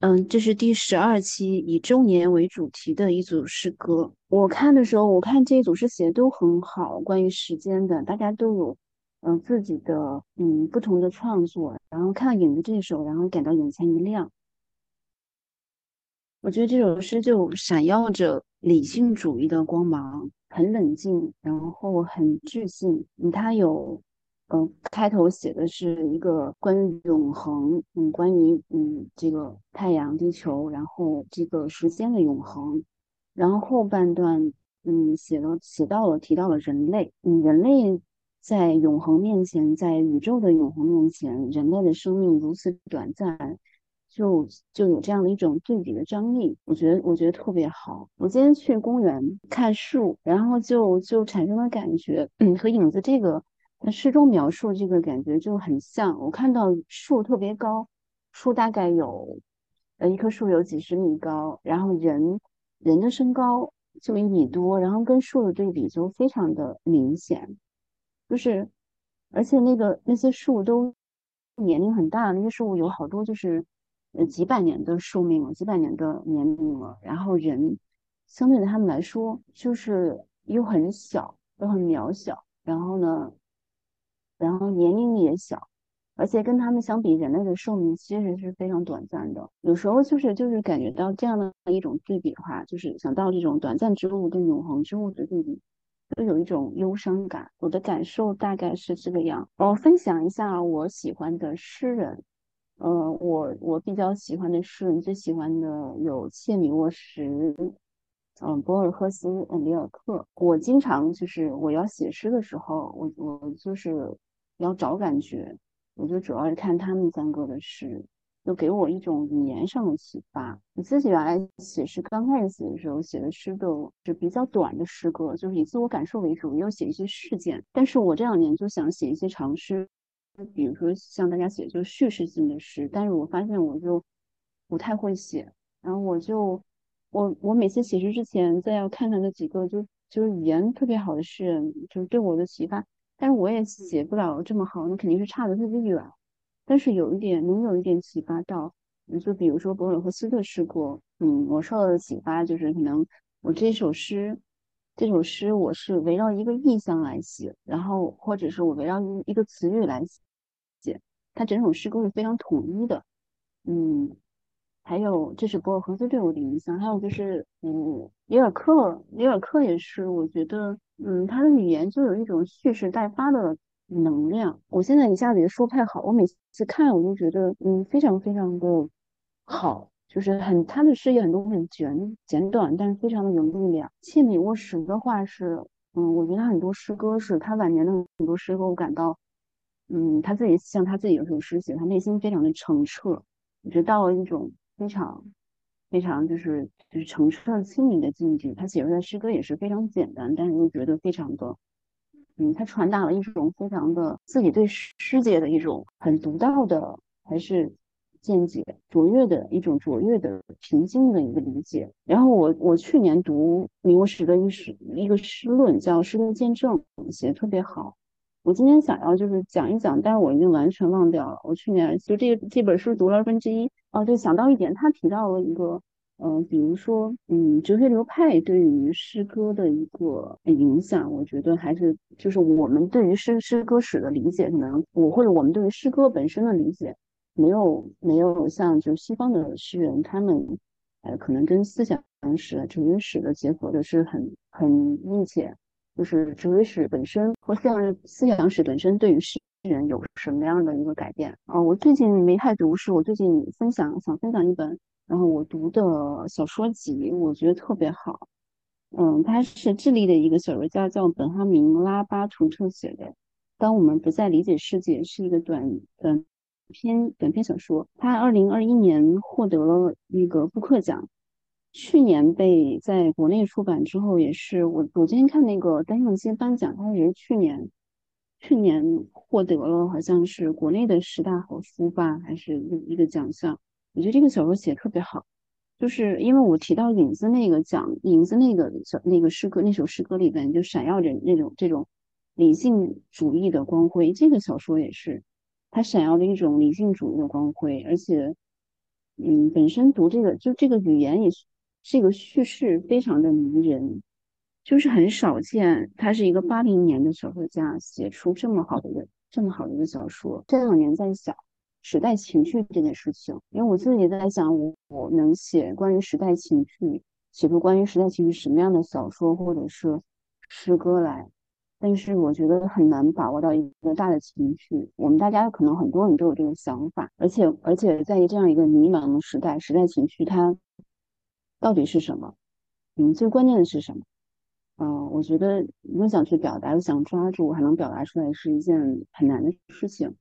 嗯，这是第十二期，以周年为主题的一组诗歌。我看的时候，我看这一组诗写的都很好，关于时间的，大家都有嗯自己的嗯不同的创作。然后看到影子这首，然后感到眼前一亮。我觉得这首诗就闪耀着理性主义的光芒，很冷静，然后很自信。嗯，它有，嗯，开头写的是一个关于永恒，嗯，关于嗯这个太阳、地球，然后这个时间的永恒。然后后半段，嗯，写了写到了提到了人类，嗯，人类在永恒面前，在宇宙的永恒面前，人类的生命如此短暂。就就有这样的一种对比的张力，我觉得我觉得特别好。我今天去公园看树，然后就就产生了感觉，嗯，和影子这个诗中描述这个感觉就很像。我看到树特别高，树大概有呃一棵树有几十米高，然后人人的身高就一米多，然后跟树的对比就非常的明显，就是而且那个那些树都年龄很大，那些树有好多就是。呃，几百年的寿命了，几百年的年龄了，然后人相对他们来说，就是又很小，又很渺小，然后呢，然后年龄也小，而且跟他们相比，人类的寿命其实是非常短暂的。有时候就是就是感觉到这样的一种对比的话，就是想到这种短暂之物跟永恒之物的对比，都有一种忧伤感。我的感受大概是这个样。我分享一下我喜欢的诗人。呃，我我比较喜欢的诗人，最喜欢的有切米沃什，嗯，博尔赫斯，嗯，里尔克。我经常就是我要写诗的时候，我我就是要找感觉，我就主要是看他们三个的诗。就给我一种语言上的启发。我自己原来写诗，刚开始写的时候写的诗都是比较短的诗歌，就是以自我感受为主，也有写一些事件。但是我这两年就想写一些长诗，比如说像大家写就叙事性的诗，但是我发现我就不太会写，然后我就我我每次写诗之前再要看看那几个就就是语言特别好的诗人，就是对我的启发。但是我也写不了这么好，那肯定是差的特别远。但是有一点能有一点启发到，就比如说博尔赫斯的诗歌，嗯，我受到的启发就是可能我这首诗，这首诗我是围绕一个意象来写，然后或者是我围绕一一个词语来写，它整首诗歌是非常统一的，嗯。还有，这是博尔赫斯对我的影响。还有就是，嗯，里尔克，里尔克也是，我觉得，嗯，他的语言就有一种蓄势待发的能量。我现在一下子也说不太好，我每次看我都觉得，嗯，非常非常的好，就是很他的诗也很多很简简短，但是非常的有力量。切米沃什的话是，嗯，我觉得他很多诗歌是他晚年的很多诗歌，我感到，嗯，他自己像他自己有首诗写，他内心非常的澄澈，我觉得到了一种。非常非常就是就是澄澈清明的境界，他写出来诗歌也是非常简单，但是又觉得非常的，嗯，他传达了一种非常的自己对世界的一种很独到的还是见解，卓越的一种卓越的平静的一个理解。然后我我去年读米沃什的一诗一个诗论叫《诗歌见证》，写的特别好。我今天想要就是讲一讲，但是我已经完全忘掉了。我去年就这这本书读了二分之一。哦，就，想到一点，他提到了一个，嗯，比如说，嗯，哲学流派对于诗歌的一个影响，我觉得还是就是我们对于诗诗歌史的理解，可能我或者我们对于诗歌本身的理解，没有没有像就西方的诗人他们，呃，可能跟思想史、哲学史的结合的是很很密切。就是哲学史本身或像思想史本身对于诗人有什么样的一个改变啊？我最近没太读，是我最近分享想分享一本，然后我读的小说集，我觉得特别好。嗯，他是智利的一个小说家，叫本哈明·拉巴图特写的。当我们不再理解世界，是一个短短篇短篇小说。他二零二一年获得了那个布克奖。去年被在国内出版之后，也是我我今天看那个单向街颁奖，他也是去年去年获得了好像是国内的十大好书吧，还是一一个奖项。我觉得这个小说写的特别好，就是因为我提到影子那个奖，影子那个小那个诗歌那首诗歌里边就闪耀着那种这种理性主义的光辉。这个小说也是，它闪耀的一种理性主义的光辉，而且嗯，本身读这个就这个语言也是。这个叙事非常的迷人，就是很少见。他是一个八零年的小说家，写出这么好的一个这么好的一个小说。这两年在想时代情绪这件事情，因为我自己在想，我我能写关于时代情绪，写出关于时代情绪什么样的小说或者是诗歌来，但是我觉得很难把握到一个大的情绪。我们大家可能很多人都有这个想法，而且而且在这样一个迷茫的时代，时代情绪它。到底是什么？嗯，最关键的是什么？嗯，我觉得又想去表达，又想抓住，还能表达出来，是一件很难的事情。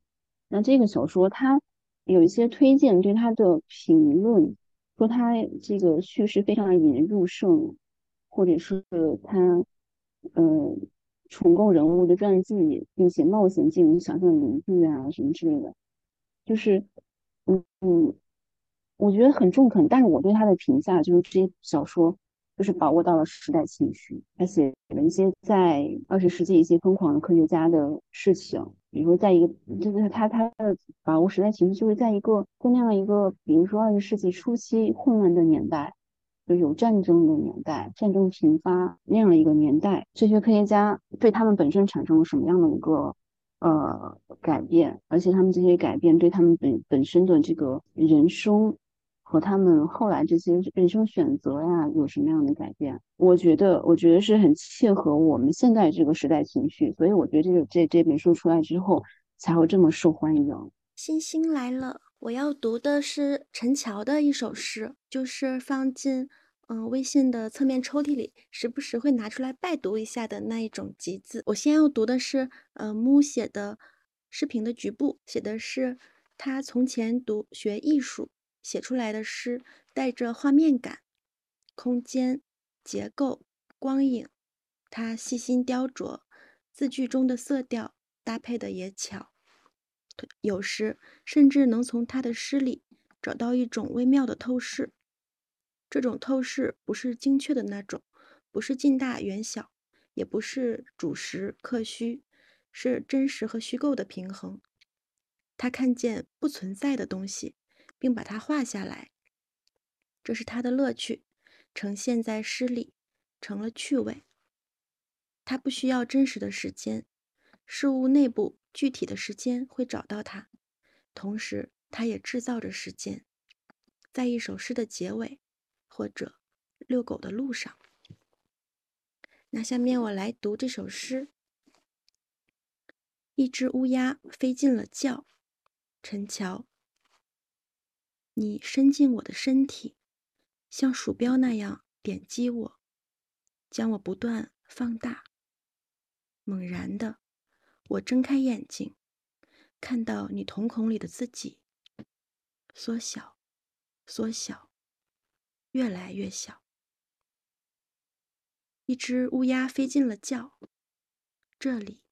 那这个小说它有一些推荐，对它的评论说它这个叙事非常引人入胜，或者是它呃重构人物的传记，并且冒险进入想象领域啊什么之类的，就是嗯嗯。我觉得很中肯，但是我对他的评价就是这些小说就是把握到了时代情绪，他写了一些在二十世纪一些疯狂的科学家的事情，比如说在一个就是他他的把握时代情绪，就是在一个在那样一个比如说二十世纪初期混乱的年代，就有战争的年代，战争频发那样的一个年代，这些科学家对他们本身产生了什么样的一个呃改变，而且他们这些改变对他们本本身的这个人生。和他们后来这些人生选择呀，有什么样的改变？我觉得，我觉得是很切合我们现在这个时代情绪，所以我觉得这个这这本书出来之后才会这么受欢迎。星星来了，我要读的是陈乔的一首诗，就是放进嗯微信的侧面抽屉里，时不时会拿出来拜读一下的那一种集子。我先要读的是呃木写的视频的局部，写的是。他从前读学艺术写出来的诗，带着画面感、空间、结构、光影，他细心雕琢，字句中的色调搭配的也巧，有时甚至能从他的诗里找到一种微妙的透视。这种透视不是精确的那种，不是近大远小，也不是主实客虚，是真实和虚构的平衡。他看见不存在的东西，并把它画下来，这是他的乐趣，呈现在诗里，成了趣味。他不需要真实的时间，事物内部具体的时间会找到他，同时他也制造着时间，在一首诗的结尾，或者遛狗的路上。那下面我来读这首诗：一只乌鸦飞进了觉。陈桥，你伸进我的身体，像鼠标那样点击我，将我不断放大。猛然的，我睁开眼睛，看到你瞳孔里的自己缩小、缩小，越来越小。一只乌鸦飞进了觉，这里、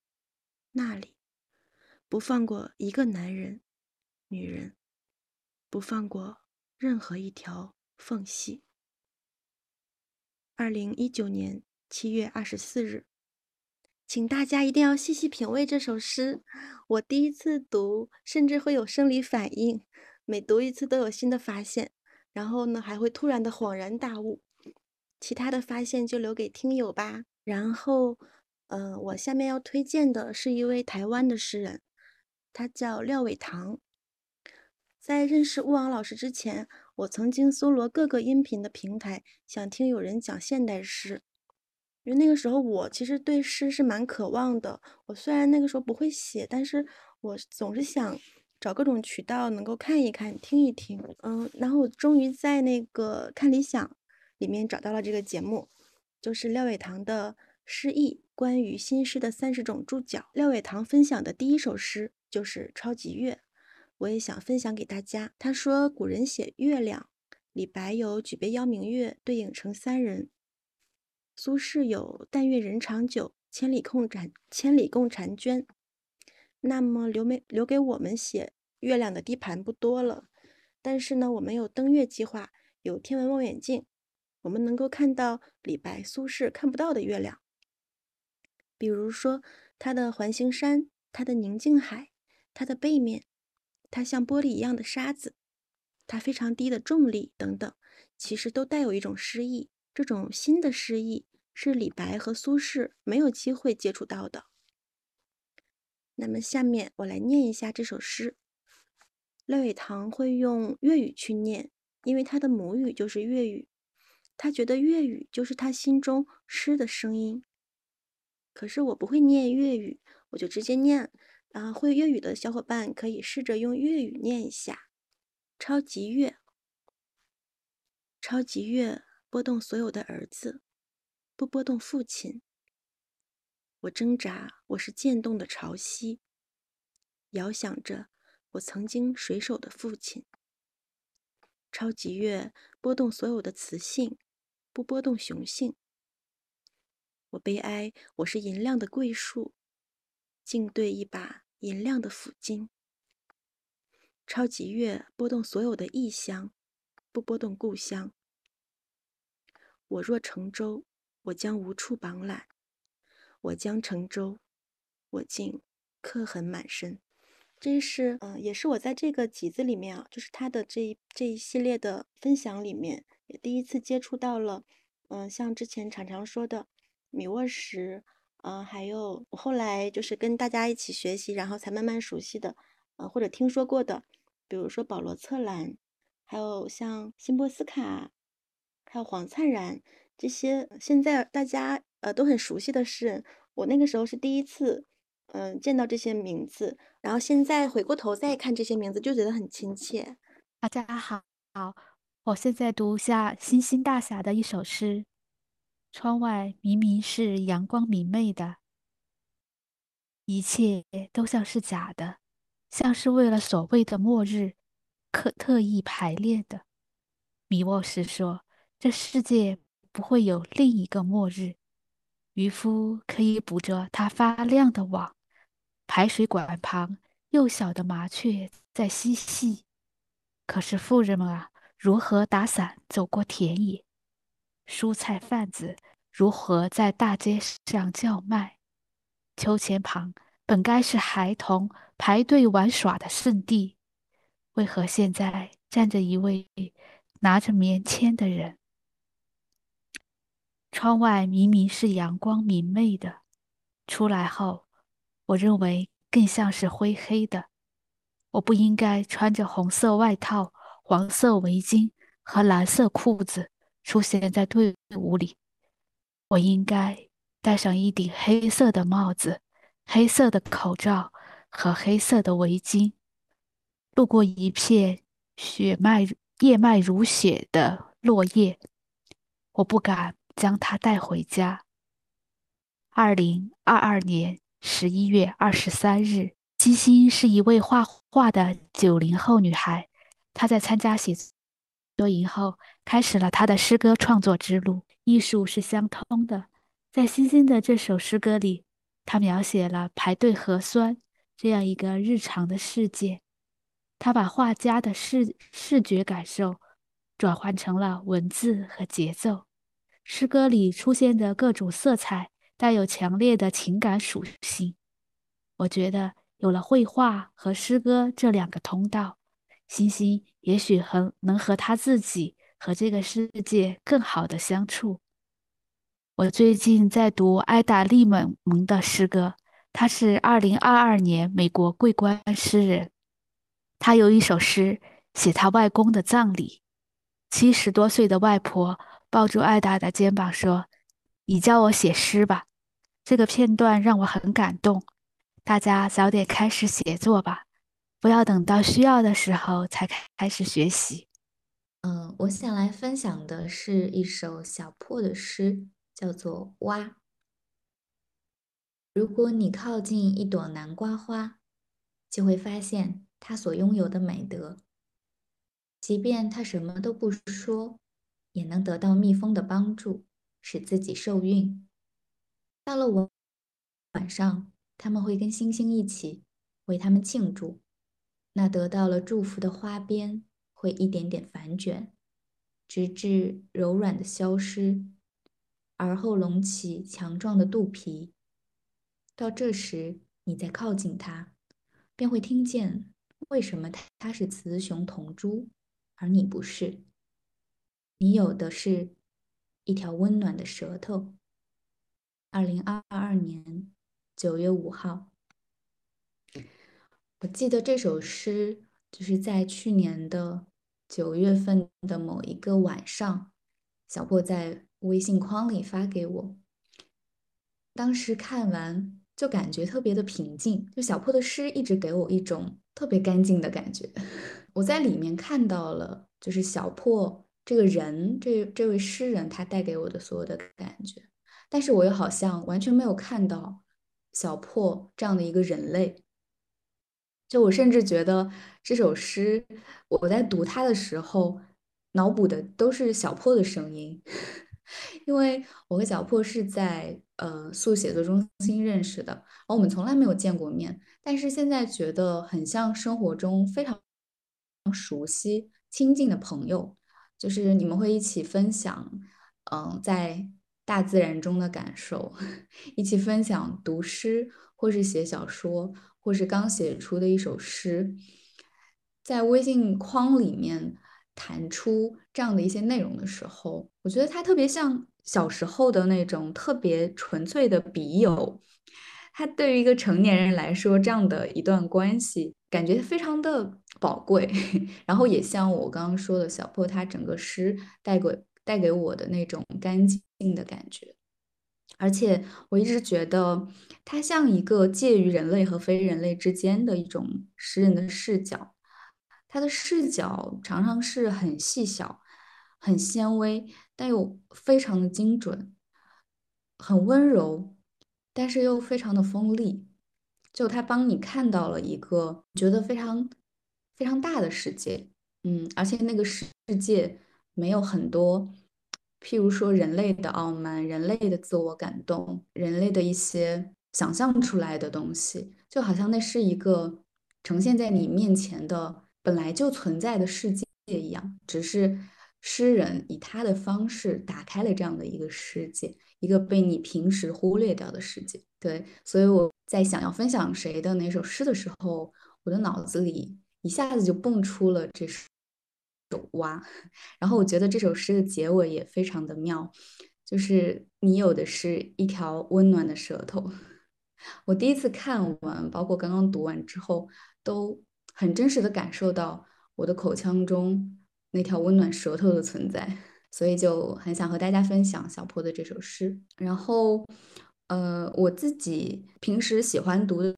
那里，不放过一个男人。女人不放过任何一条缝隙。二零一九年七月二十四日，请大家一定要细细品味这首诗。我第一次读，甚至会有生理反应，每读一次都有新的发现，然后呢，还会突然的恍然大悟。其他的发现就留给听友吧。然后，嗯，我下面要推荐的是一位台湾的诗人，他叫廖伟棠。在认识乌王老师之前，我曾经搜罗各个音频的平台，想听有人讲现代诗。因为那个时候我其实对诗是蛮渴望的。我虽然那个时候不会写，但是我总是想找各种渠道能够看一看、听一听。嗯，然后我终于在那个看理想里面找到了这个节目，就是廖伟棠的诗意关于新诗的三十种注脚。廖伟棠分享的第一首诗就是《超级月》。我也想分享给大家。他说：“古人写月亮，李白有‘举杯邀明月，对影成三人’，苏轼有‘但愿人长久，千里共婵千里共婵娟’。那么留没留给我们写月亮的地盘不多了。但是呢，我们有登月计划，有天文望远镜，我们能够看到李白、苏轼看不到的月亮，比如说它的环形山，它的宁静海，它的背面。”它像玻璃一样的沙子，它非常低的重力等等，其实都带有一种诗意。这种新的诗意是李白和苏轼没有机会接触到的。那么下面我来念一下这首诗。廖伟棠会用粤语去念，因为他的母语就是粤语，他觉得粤语就是他心中诗的声音。可是我不会念粤语，我就直接念。啊，会粤语的小伙伴可以试着用粤语念一下：“超级月，超级月，拨动所有的儿子，不拨动父亲。我挣扎，我是渐冻的潮汐，遥想着我曾经水手的父亲。超级月，拨动所有的雌性，不拨动雄性。我悲哀，我是银亮的桂树，静对一把。”银亮的抚巾，超级月拨动所有的异乡，不拨动故乡。我若乘舟，我将无处绑缆；我将乘舟，我竟刻痕满身。这是嗯，也是我在这个集子里面啊，就是他的这一这一系列的分享里面，也第一次接触到了。嗯，像之前常常说的米沃什。嗯，还有我后来就是跟大家一起学习，然后才慢慢熟悉的，呃，或者听说过的，比如说保罗·策兰，还有像辛波斯卡，还有黄灿然这些，现在大家呃都很熟悉的诗人，我那个时候是第一次，嗯，见到这些名字，然后现在回过头再看这些名字，就觉得很亲切。大家好，好，我现在读一下星星大侠的一首诗。窗外明明是阳光明媚的，一切都像是假的。像是为了所谓的末日，可特意排练的。米沃什说：“这世界不会有另一个末日。”渔夫可以捕着它发亮的网。排水管旁，幼小的麻雀在嬉戏。可是妇人们啊，如何打伞走过田野？蔬菜贩子如何在大街上叫卖？秋千旁本该是孩童排队玩耍的圣地，为何现在站着一位拿着棉签的人？窗外明明是阳光明媚的，出来后，我认为更像是灰黑的。我不应该穿着红色外套、黄色围巾和蓝色裤子出现在队伍里。我应该戴上一顶黑色的帽子、黑色的口罩和黑色的围巾。路过一片血脉叶脉如血的落叶，我不敢将它带回家。二零二二年十一月二十三日。金星是一位画画的九零后女孩，她在参加写作营后，开始了他的诗歌创作之路。艺术是相通的，在星星的这首诗歌里，他描写了排队核酸这样一个日常的世界。他把画家的视视觉感受转换成了文字和节奏。诗歌里出现的各种色彩带有强烈的情感属性。我觉得。有了绘画和诗歌这两个通道，星星也许很能和他自己和这个世界更好的相处。我最近在读艾达·利蒙蒙的诗歌，他是二零二二年美国桂冠诗人。他有一首诗写他外公的葬礼，七十多岁的外婆抱住艾达的肩膀说：“你教我写诗吧。”这个片段让我很感动。大家早点开始写作吧，不要等到需要的时候才开始学习。嗯，我想来分享的是一首小破的诗，叫做《蛙》。如果你靠近一朵南瓜花，就会发现它所拥有的美德。即便它什么都不说，也能得到蜜蜂的帮助，使自己受孕。到了晚晚上。他们会跟星星一起为他们庆祝。那得到了祝福的花边会一点点反卷，直至柔软的消失，而后隆起强壮的肚皮。到这时，你再靠近它，便会听见为什么它是雌雄同株，而你不是。你有的是一条温暖的舌头。二零二二年。九月五号，我记得这首诗就是在去年的九月份的某一个晚上，小破在微信框里发给我。当时看完就感觉特别的平静，就小破的诗一直给我一种特别干净的感觉。[laughs] 我在里面看到了，就是小破这个人，这这位诗人他带给我的所有的感觉，但是我又好像完全没有看到。小破这样的一个人类，就我甚至觉得这首诗，我在读它的时候，脑补的都是小破的声音，[laughs] 因为我和小破是在呃速写作中心认识的，而我们从来没有见过面，但是现在觉得很像生活中非常熟悉、亲近的朋友，就是你们会一起分享，嗯，在。大自然中的感受，[laughs] 一起分享读诗，或是写小说，或是刚写出的一首诗，在微信框里面弹出这样的一些内容的时候，我觉得它特别像小时候的那种特别纯粹的笔友。它对于一个成年人来说，这样的一段关系，感觉非常的宝贵。[laughs] 然后也像我刚刚说的小破，他整个诗带给。带给我的那种干净的感觉，而且我一直觉得它像一个介于人类和非人类之间的一种诗人的视角。他的视角常常是很细小、很纤微，但又非常的精准，很温柔，但是又非常的锋利。就它帮你看到了一个觉得非常非常大的世界，嗯，而且那个世界没有很多，譬如说人类的傲慢、人类的自我感动、人类的一些想象出来的东西，就好像那是一个呈现在你面前的本来就存在的世界一样，只是诗人以他的方式打开了这样的一个世界，一个被你平时忽略掉的世界。对，所以我在想要分享谁的哪首诗的时候，我的脑子里一下子就蹦出了这首《蛙》，然后我觉得这首诗的结尾也非常的妙，就是你有的是一条温暖的舌头。我第一次看完，包括刚刚读完之后，都很真实的感受到我的口腔中那条温暖舌头的存在，所以就很想和大家分享小坡的这首诗。然后，呃，我自己平时喜欢读的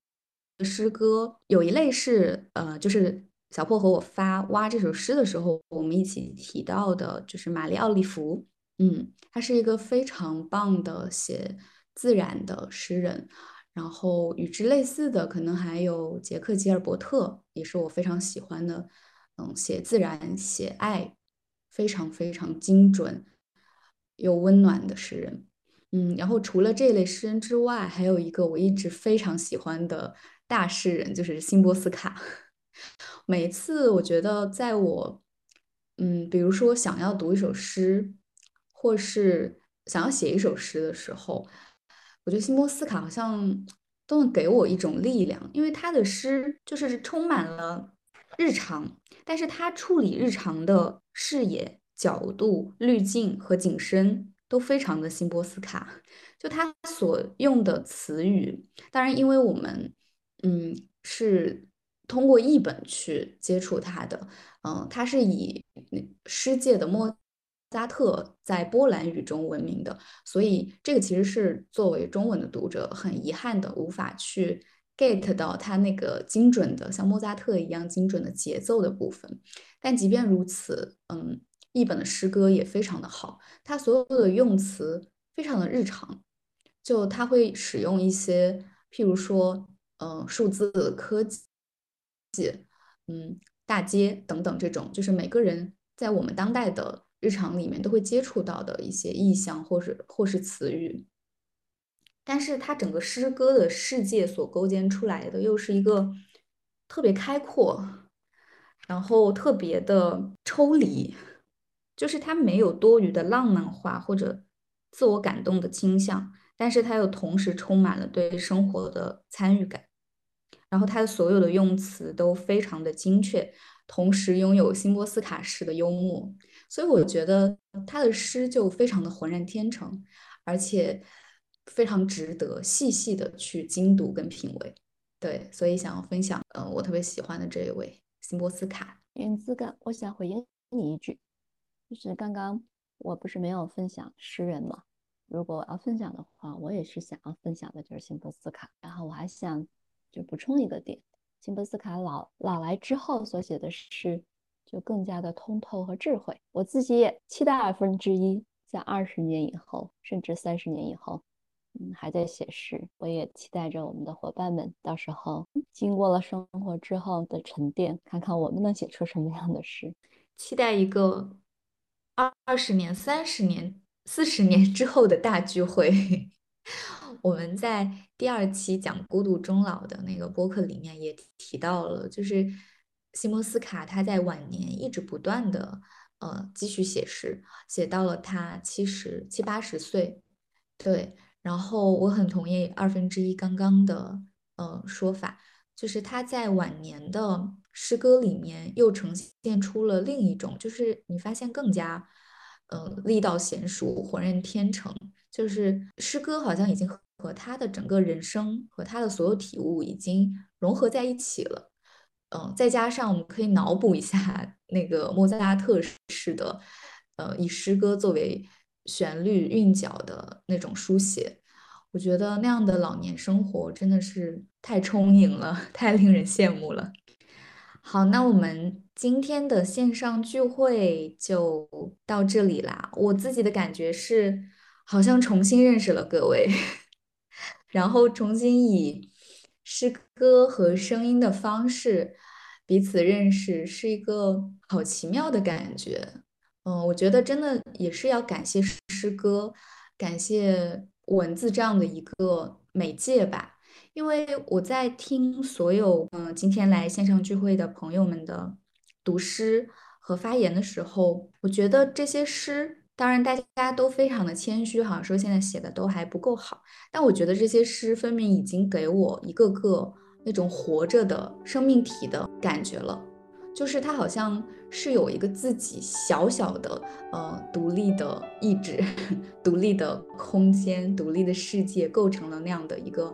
诗歌有一类是，呃，就是小破和我发《挖》这首诗的时候，我们一起提到的，就是玛丽奥利弗。嗯，他是一个非常棒的写自然的诗人。然后与之类似的，可能还有杰克吉尔伯特，也是我非常喜欢的。嗯，写自然、写爱，非常非常精准又温暖的诗人。嗯，然后除了这类诗人之外，还有一个我一直非常喜欢的大诗人，就是辛波斯卡。每次我觉得，在我嗯，比如说想要读一首诗，或是想要写一首诗的时候。我觉得辛波斯卡好像都能给我一种力量，因为他的诗就是充满了日常，但是他处理日常的视野、角度、滤镜和景深都非常的辛波斯卡。就他所用的词语，当然因为我们嗯是通过译本去接触他的，嗯，他是以诗界的莫。扎特在波兰语中闻名的，所以这个其实是作为中文的读者很遗憾的，无法去 get 到他那个精准的像莫扎特一样精准的节奏的部分。但即便如此，嗯，译本的诗歌也非常的好，他所有的用词非常的日常，就他会使用一些，譬如说，嗯，数字科技，嗯，大街等等这种，就是每个人在我们当代的。日常里面都会接触到的一些意象，或是或是词语，但是它整个诗歌的世界所构建出来的又是一个特别开阔，然后特别的抽离，就是它没有多余的浪漫化或者自我感动的倾向，但是它又同时充满了对生活的参与感，然后他的所有的用词都非常的精确，同时拥有辛波斯卡式的幽默。所以我觉得他的诗就非常的浑然天成，而且非常值得细细的去精读跟品味。对，所以想要分享，呃，我特别喜欢的这一位辛波斯卡。云子哥，我想回应你一句，就是刚刚我不是没有分享诗人吗？如果我要分享的话，我也是想要分享的就是辛波斯卡。然后我还想就补充一个点，辛波斯卡老老来之后所写的诗。就更加的通透和智慧。我自己也期待二分之一，在二十年以后，甚至三十年以后，嗯，还在写诗。我也期待着我们的伙伴们，到时候经过了生活之后的沉淀，看看我们能写出什么样的诗。期待一个二二十年、三十年、四十年之后的大聚会。[laughs] 我们在第二期讲孤独终老的那个播客里面也提到了，就是。西莫斯卡他在晚年一直不断的呃继续写诗，写到了他七十七八十岁，对。然后我很同意二分之一刚刚的呃说法，就是他在晚年的诗歌里面又呈现出了另一种，就是你发现更加呃力道娴熟、浑然天成，就是诗歌好像已经和他的整个人生和他的所有体悟已经融合在一起了。嗯，再加上我们可以脑补一下那个莫扎特式的，呃，以诗歌作为旋律韵脚的那种书写，我觉得那样的老年生活真的是太充盈了，[laughs] 太令人羡慕了。好，那我们今天的线上聚会就到这里啦。我自己的感觉是，好像重新认识了各位，然后重新以。诗歌和声音的方式彼此认识，是一个好奇妙的感觉。嗯，我觉得真的也是要感谢诗歌，感谢文字这样的一个媒介吧。因为我在听所有嗯今天来线上聚会的朋友们的读诗和发言的时候，我觉得这些诗，当然大家都非常的谦虚，好像说现在写的都还不够好，但我觉得这些诗分明已经给我一个个那种活着的生命体的感觉了，就是它好像是有一个自己小小的呃独立的意志、[laughs] 独立的空间、独立的世界，构成了那样的一个。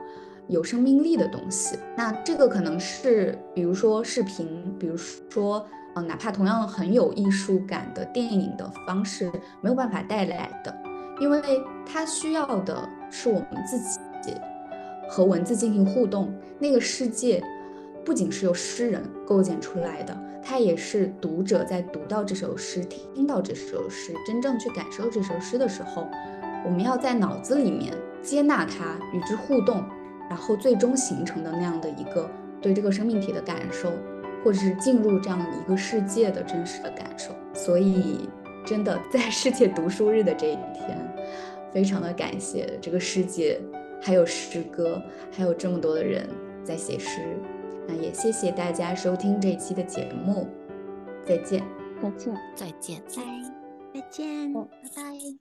有生命力的东西，那这个可能是，比如说视频，比如说，呃，哪怕同样很有艺术感的电影的方式，没有办法带来的，因为它需要的是我们自己和文字进行互动。那个世界不仅是由诗人构建出来的，它也是读者在读到这首诗、听到这首诗、真正去感受这首诗的时候，我们要在脑子里面接纳它，与之互动。然后最终形成的那样的一个对这个生命体的感受，或者是进入这样一个世界的真实的感受。所以，真的在世界读书日的这一天，非常的感谢这个世界，还有诗歌，还有这么多的人在写诗。那也谢谢大家收听这一期的节目，再见，再见，再见，拜，再见，拜拜。